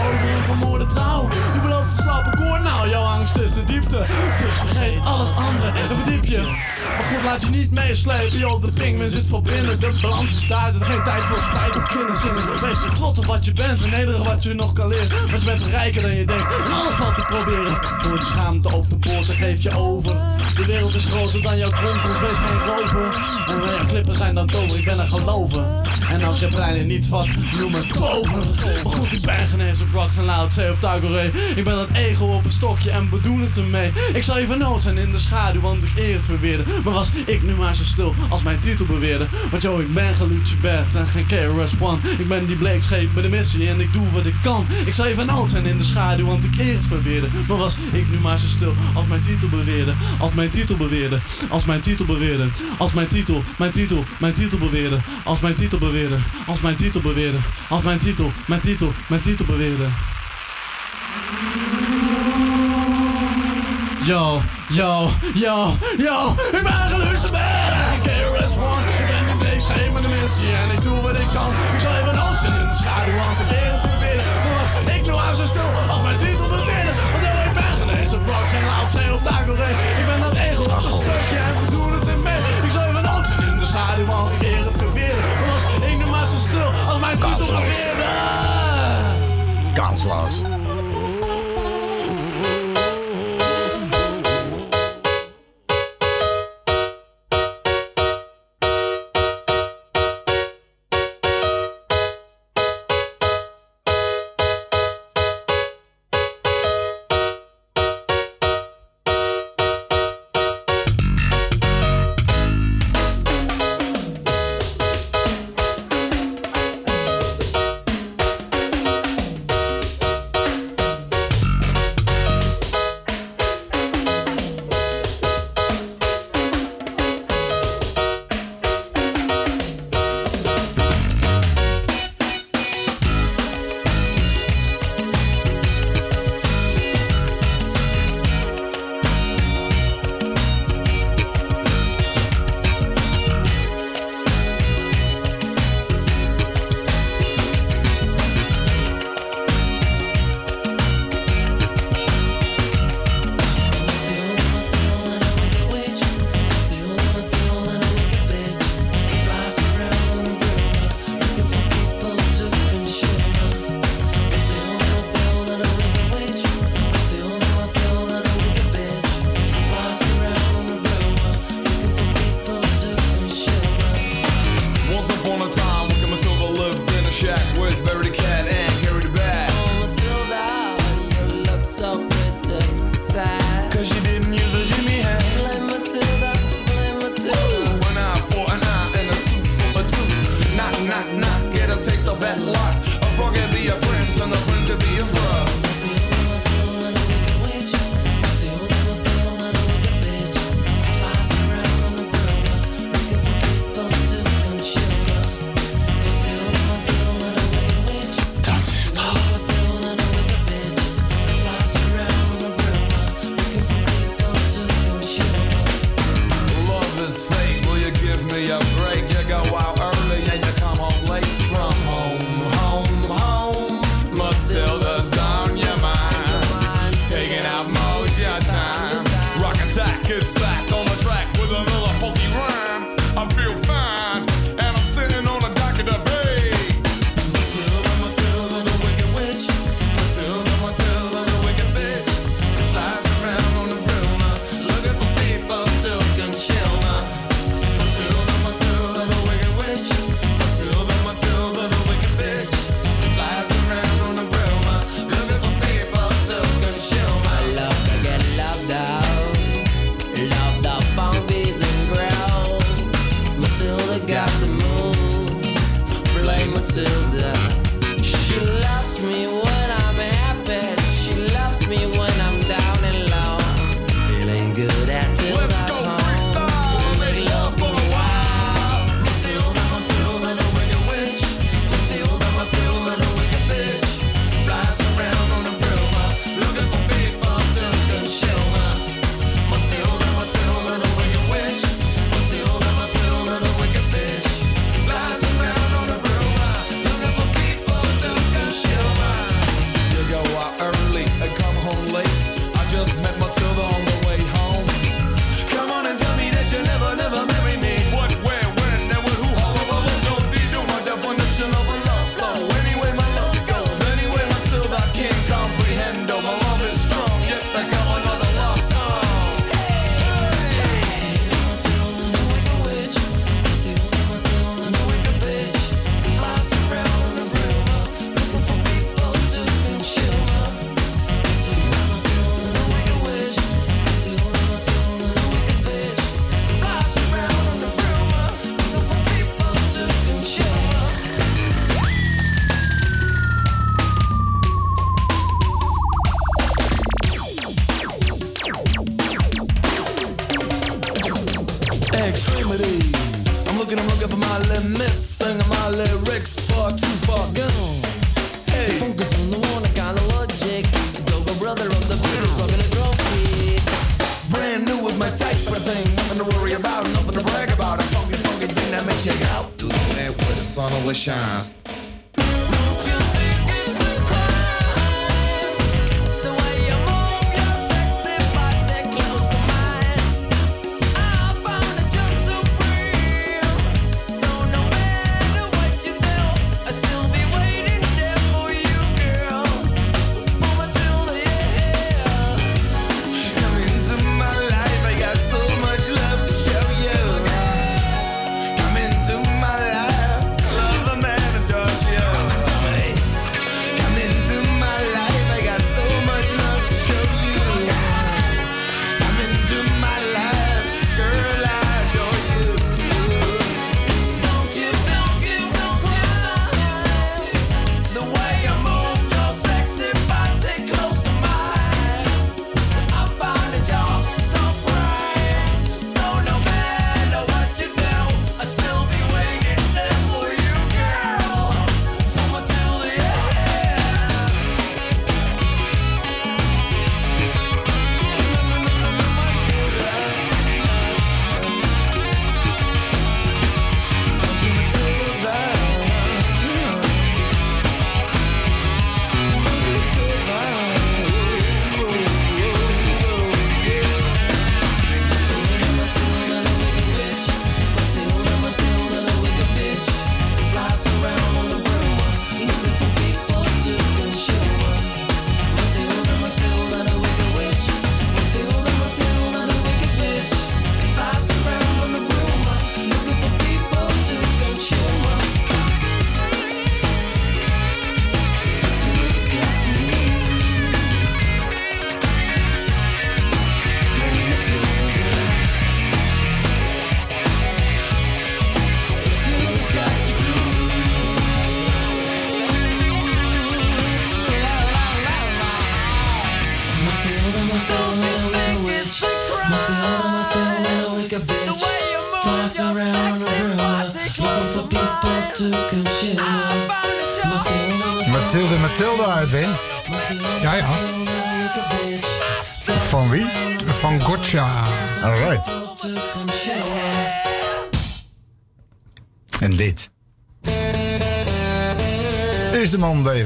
en verdiep je Maar goed, laat je niet meeslepen, joh. De pingwin zit vol binnen, de balans is Er is geen tijd voor strijd of kinderzingen Wees je trots op wat je bent, vernederen wat je nog kan leren. Want je bent rijker dan je denkt. En alles valt te proberen. Door je schaamte over de poorten geef je over. De wereld is groter dan jouw kronkels, wees geen rover. En mijn klippen zijn dan tover, ik ben een geloven. En als je brein het niet vat, noem me tover. Maar goed, ik ben geen eens op rock, geen loud, of Tagore Ik ben dat ego op een stokje en we doen het ermee. Ik zal even nood zijn in de schaduw, want ik eer het verweerde Maar was ik nu maar zo stil als mijn titel beweerde. Want yo, ik ben geluutje bed en geen KRS-One Ik ben die bleekscheep met een missie en ik doe wat ik kan. Ik zal even nood zijn in de schaduw, want ik eer het verweerde. Maar was ik nu maar zo stil als mijn titel beweerde. Als mijn titel beweerde, als mijn titel beweerde. Als mijn titel, mijn titel, mijn titel beweerde. Als mijn titel beweerde, als mijn titel beweerde. Als mijn titel, mijn titel, mijn titel beweerde Yo, yo, yo, yo, ik ben een geluste man. KRS-One, ik ben die bleekscheep met een missie en ik doe wat ik kan. Ik zal even nood zijn in de schaduw, want de wereld verbinden. Ik nu aan zo stil als mijn titel bewinnen. Want yo, ik ben geen eens een geen loud C of takelree. Ik ben dat op een stukje en we doen het in mee. Ik zal even nood zijn in de schaduw, want ik eer het verbinden. Was ik nu maar zo stil als mijn titel bewinnen. Kansloos.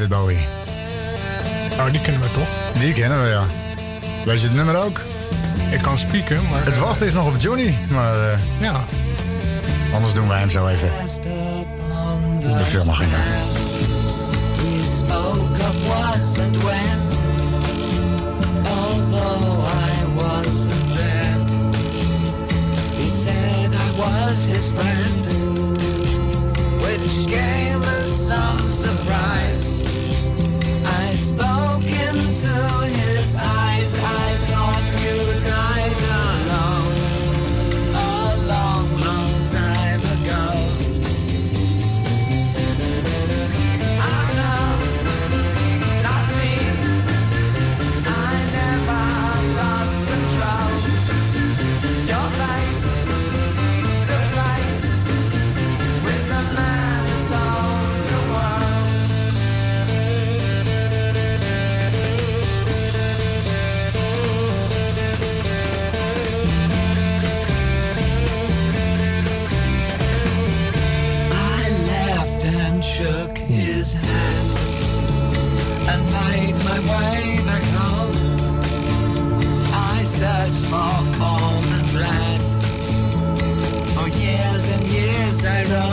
Bowie. Oh, die kennen we toch? Die kennen we, ja. Weet je het nummer ook? Ik kan spieken, maar... Het eh, wachten is nog op Johnny, maar... Uh, ja. Anders doen wij hem zo even. De film mag in. Although I wasn't there, he said I was his friend, which gave us some surprise. into his eyes. I thought you died alone. Years I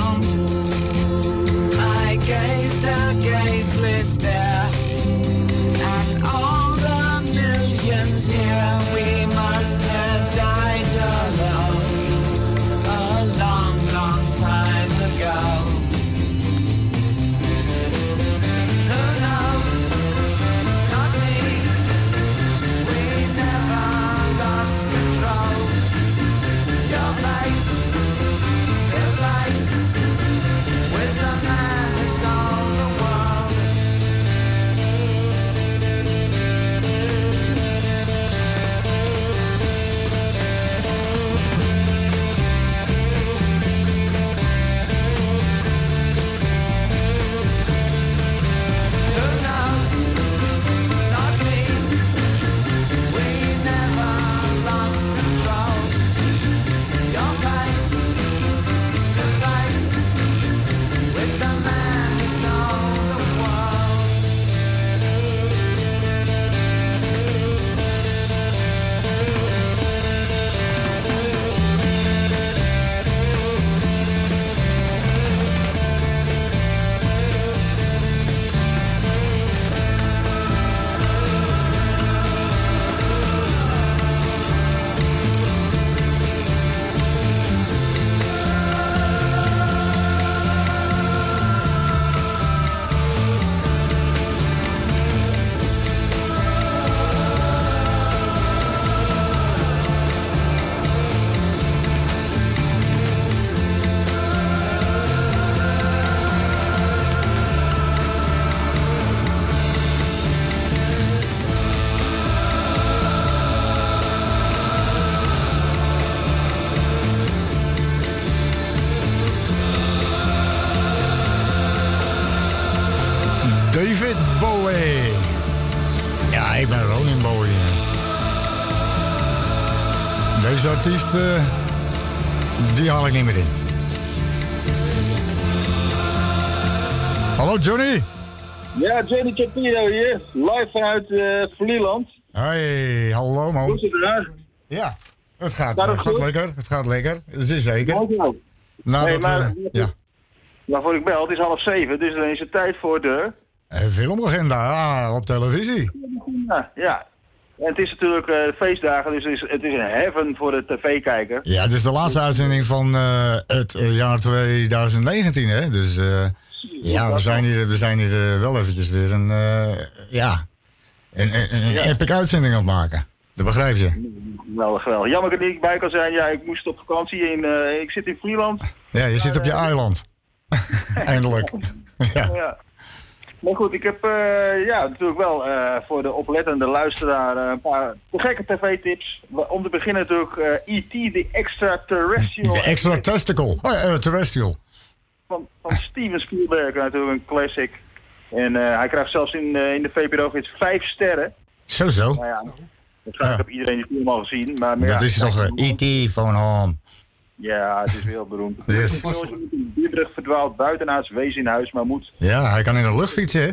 artiest, eh, die haal ik niet meer in. Hallo Johnny. Ja, Johnny Capino hier, live vanuit eh Vlieland. Hey, hallo man. Hoe is het daar? Ja, het gaat, Gaat het het gaat lekker. Het gaat lekker. Dat is zeker. Nadat Hey, maar- we- ja. Waarvoor ik bel, het is half zeven, dus dan is het tijd voor de... Een filmagenda ah, op televisie. Ja, ja. En het is natuurlijk eh, feestdagen, dus het is, het is een heaven voor de tv-kijker. Ja, dit is de laatste uitzending van eh, het eh, jaar 2019, hè? Dus eh, ja, we zijn hier, we zijn hier wel eventjes weer een, ja, een, een, een epic uitzending aan het maken. Dat begrijp je. Wel, geweldig. Jammer dat ik niet bij kan zijn. Ja, ik moest op vakantie in... ik zit in Vlieland. Ja, je zit op je eiland. Eindelijk. Ja. Ja. Maar goed, ik heb eh, ja, natuurlijk wel eh, voor de oplettende luisteraar eh, een paar gekke tv-tips. Om te beginnen natuurlijk E.T. de Extraterrestrial. De extra testicle. Oh, ja, terrestrial. Van, van Steven Spielberg natuurlijk een classic. En hij krijgt zelfs in, in de VPRO-gids vijf sterren. Zo zo. Nou ja, waarschijnlijk heb iedereen die film al gezien. Maar, maar Dat is toch E.T. van home. Ja, het is heel beroemd. Yes. Een een bibberig verdwaald buitenaards wezen in huis, maar moet Ja, hij kan in de lucht fietsen, hè?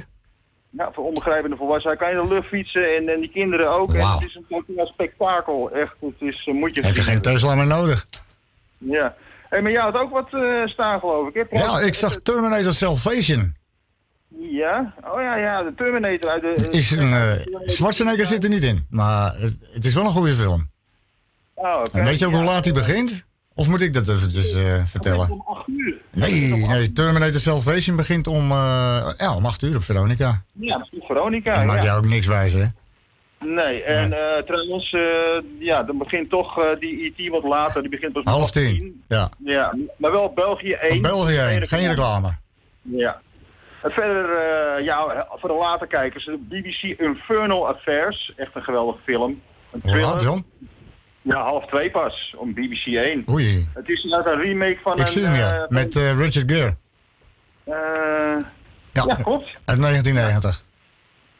Ja, voor onbegrijpende volwassenen. Hij kan in de lucht fietsen en, en die kinderen ook. En het is een totaal spektakel. Echt, het is, eh, moet je Heb je geen Tesla meer nodig? Ja. Hey, maar jij had ook wat eh staan, geloof ik. Hè? Ja, ik zag Terminator Salvation. Ja? Oh ja, ja, de Terminator uit de... Is een, eh Schwarzenegger zit er niet in, maar het, het is wel een goede film. Oh, oké. En weet je ook Ja. hoe laat hij begint? Of moet ik dat eventjes eh, vertellen? Om uur. Nee, nee, Terminator Salvation begint om, eh, ja, om 8 uur op Veronica. Ja, is Veronica. Dat maakt ja. jou ook niks wijs, hè? Nee, en eh, trouwens, ja, dan begint toch die IT wat later. Die begint pas om Half tien, ja. Ja, maar wel België 1. België, heen, geen reclame. Ja. En verder, ja, voor de later kijkers, de BBC Infernal Affairs. Echt een geweldige film. Een Hoe laat, John? Ja, half twee pas, om BBC 1. Oei, Het is net een remake van ik een... zie hem, ja. eh, Met eh, Richard Gere. eh, Ja, ja, klopt. uit 1990.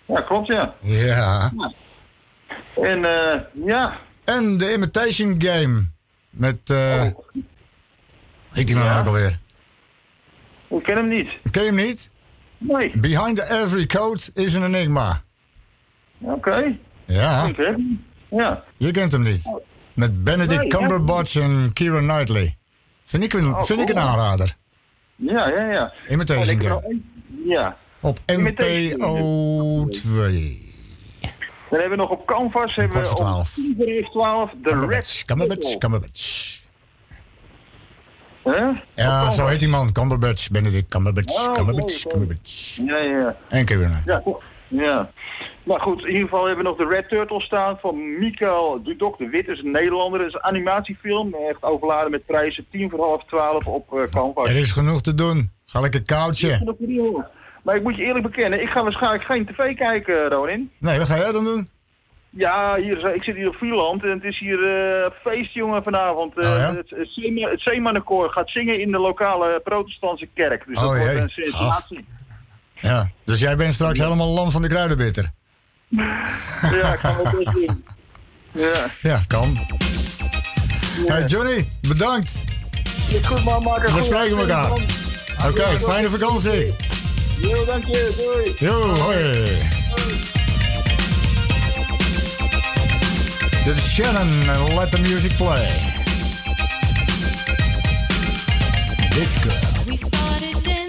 Ja, klopt, ja. Ja. En eh, ja, En The Imitation Game. Met, eh heet die man Ja. ook alweer? ik ken hem niet. Ken je hem niet? Nee. Behind every code is an enigma. Oké. Ja. Goed, hè? Ja. Je kent hem niet. Met Benedict Nee, ja. Cumberbatch en Keira Knightley. Vind ik een, Oh, vind ik een aanrader. Ja, ja, ja. Imitation ik Game. Ja. Op NPO 2. Dan hebben we nog op Canvas hebben we 12. 10 voor half 12 de Cumberbatch, Red Cumberbatch. Cumberbatch. Hè? Ja, zo heet die man. Cumberbatch, Benedict Cumberbatch, Oh, Cumberbatch. Cumberbatch. Ja, ja, ja. En Knightley. Ja? Ja. Maar goed, in ieder geval hebben we nog de Red Turtle staan van Mikael Dudok de Wit. is een Nederlander. Het is een animatiefilm. Echt overladen met prijzen. 10 voor half 12 op eh Canvas. Er is genoeg te doen. Ga lekker koudje. Maar ik moet je eerlijk bekennen, ik ga waarschijnlijk geen tv kijken, Ronin. Nee, wat ga jij dan doen? Ja, hier, is- ik zit hier op Vlieland en het is hier eh feest, jongen, vanavond. Eh, Oh, ja? Het, het, het Zeemannenkoor gaat zingen in de lokale protestantse kerk. Dus dat Oh, wordt jee. een sensatie. Ja, dus jij bent straks helemaal lam van de kruidenbitter. Ja, ik ga wel best doen. Ja. Ja, kan. Hey Johnny, bedankt. Is goed, man. Maak er We goed spreken elkaar. Oké, fijne vakantie. Jo, dank je. Doei. Yo, hoi. Dit is Shannon en Let the Music Play. Disco. We started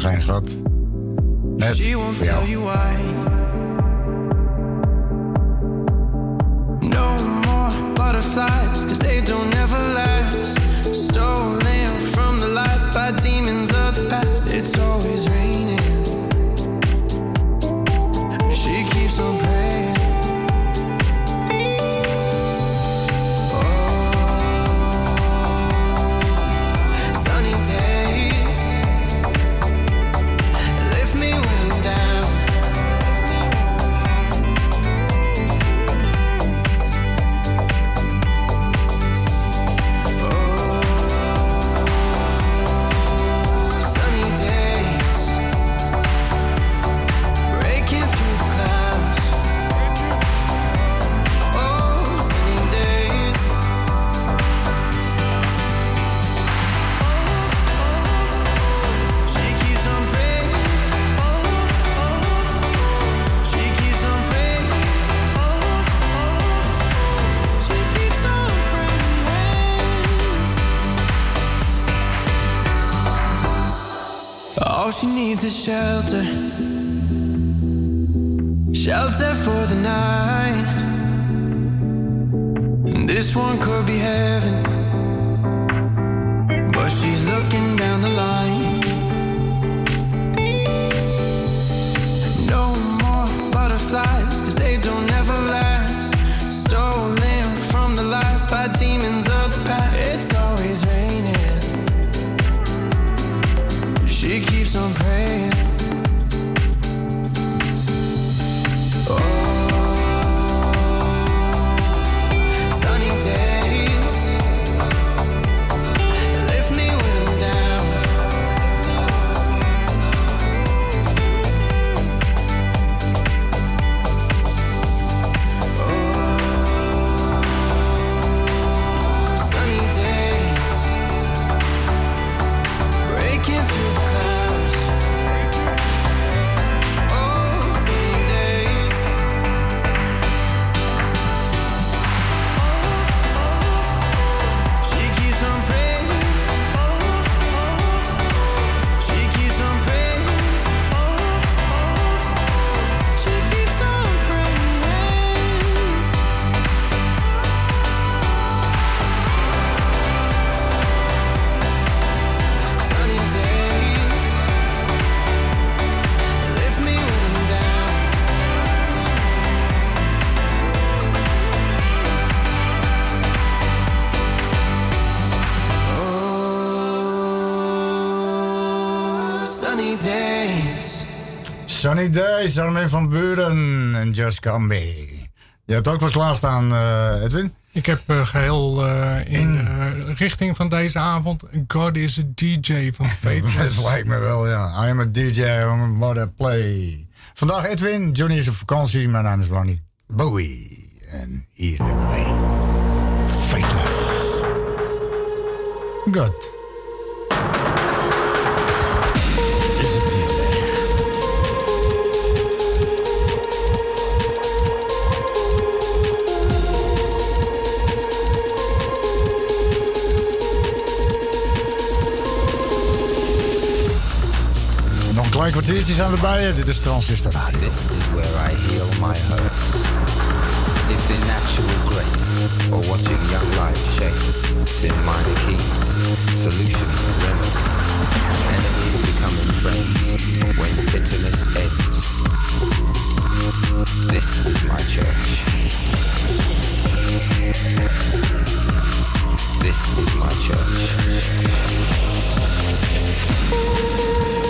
zonneschijn, schat. Net Armin van Buren en Just Come Me. Je hebt ook wat klaarstaan, eh Edwin? Ik heb eh, geheel eh, in richting van deze avond God is a DJ van Faith. Dat lijkt me wel, ja. I am a DJ, I'm what I play. Vandaag Edwin, Johnny is op vakantie. Mijn naam is Ronnie Bowie. En hier hebben wij Fateless. God. Klein kwartiertje zijn we bij. Dit is Transistor Radio. This is where I heal my hurt. It's in natural grace, or watching young life shape. It's in minor keys, solutions, remedies. Enemies becoming friends when bitterness ends. This is my church. This is my This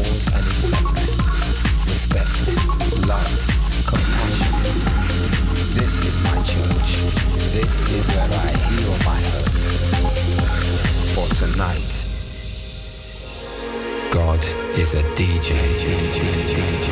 cause and effect, respect, love, compassion. This is my church. This is where I heal my hurts. For tonight, God is a DJ. DJ, DJ, DJ.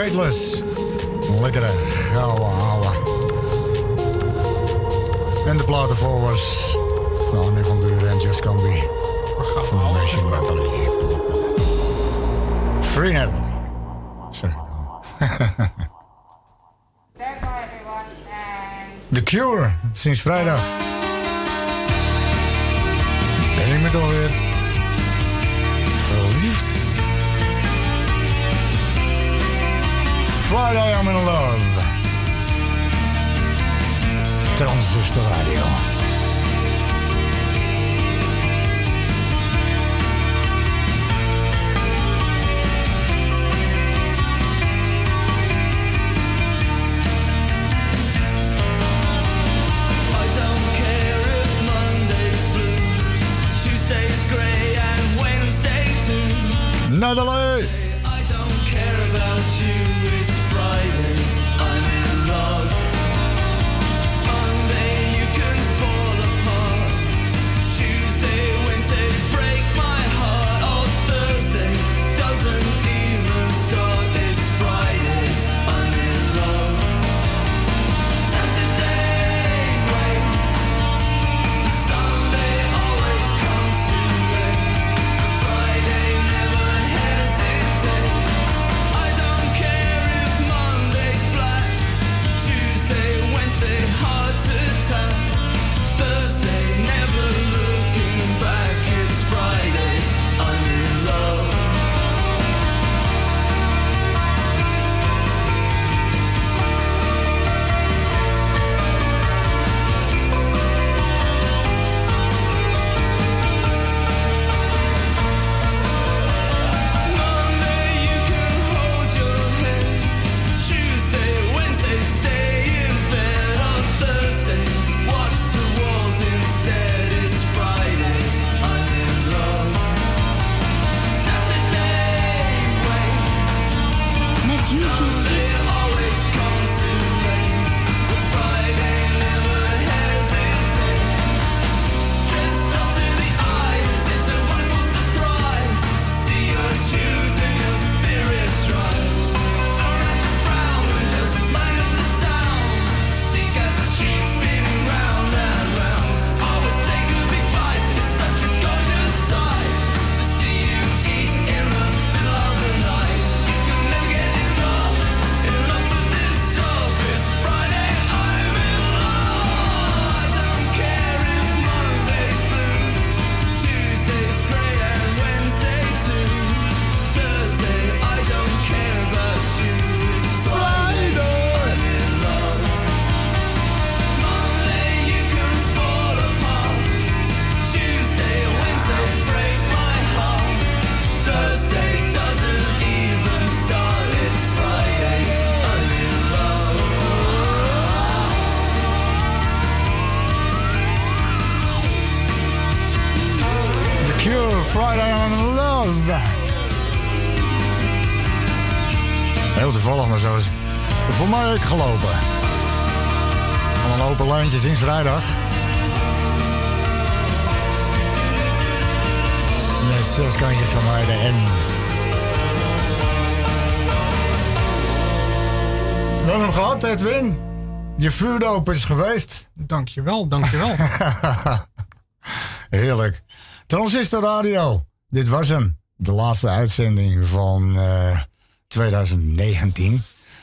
Fateless. Lekkere gouden ouwe. En de platenvolgers, was... Nou, van Buren en Just Gambi. Van Nation Metal. Free The Cure, sinds vrijdag. Ben ik met alweer. bandje sinds vrijdag. Met zes kantjes van mij en... We hebben gehad, Edwin. Je vuurdoop is geweest. Dankjewel, dankjewel. Heerlijk. Transistor Radio. Dit was hem. De laatste uitzending van eh, 2019.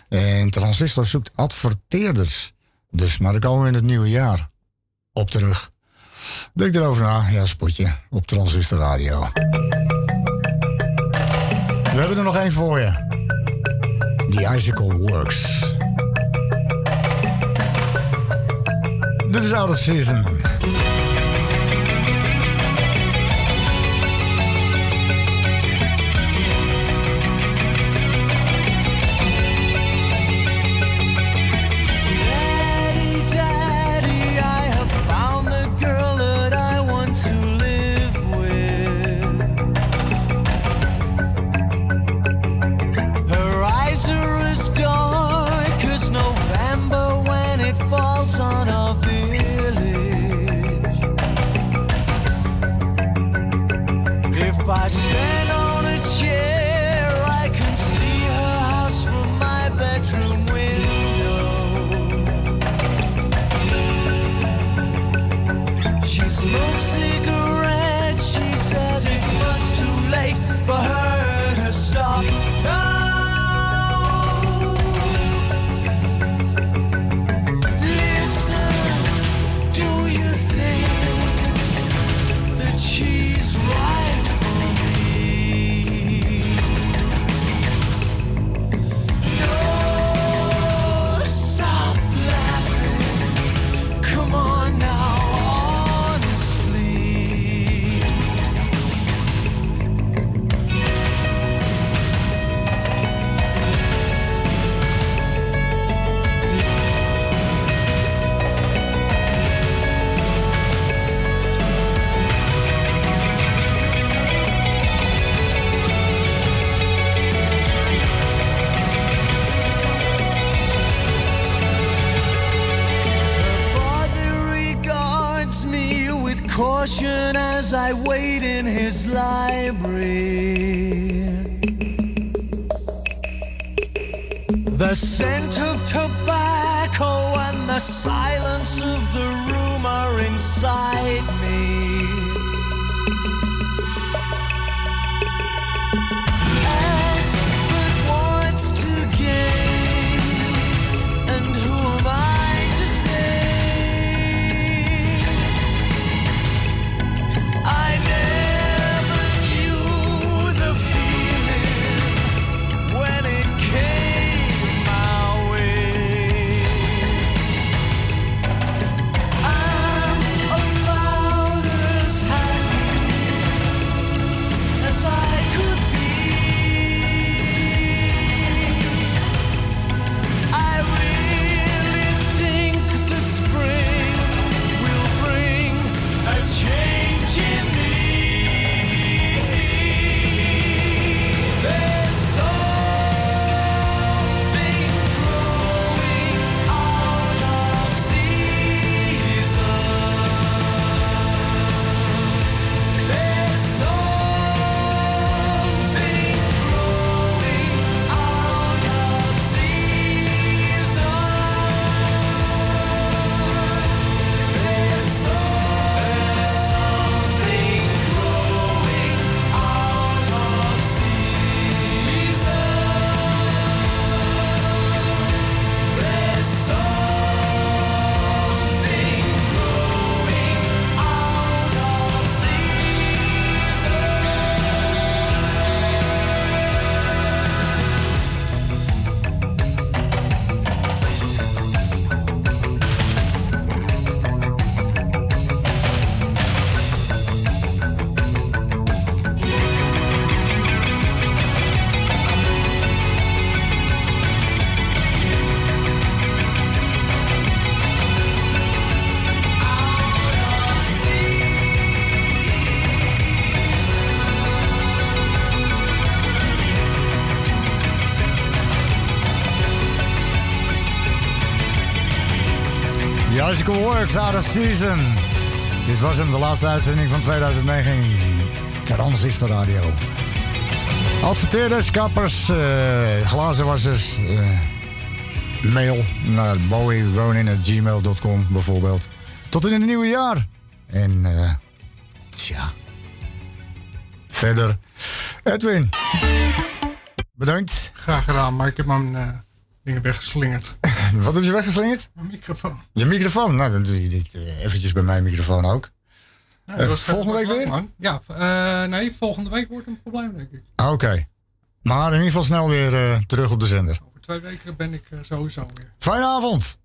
En Transistor zoekt adverteerders. Dus, maar dan komen we in het nieuwe jaar op terug. Denk erover na. Ja, spotje. Op Transistor Radio. We hebben er nog één voor je. The Icicle Works. Dit is Out of Season. Out Season. Dit was hem, de laatste uitzending van 2019 Transistor Radio. Adverteerders, kappers, uh, glazenwassers, uh, mail naar Bowiewoningmail.com bijvoorbeeld. Tot in het nieuwe jaar. En eh, tja, verder. Edwin, bedankt. Graag gedaan, maar ik heb mijn dingen weggeslingerd. Wat heb je weggeslingerd? Microfoon. Je microfoon. Nou, dan doe je dit eh, eventjes bij mijn microfoon ook. Ja, Eh, volgende week weer? man. Ja, eh, nee, volgende week wordt een probleem, denk ik. Ah, Oké. Maar in ieder geval snel weer terug op de zender. Over twee weken ben ik sowieso weer. Fijne avond.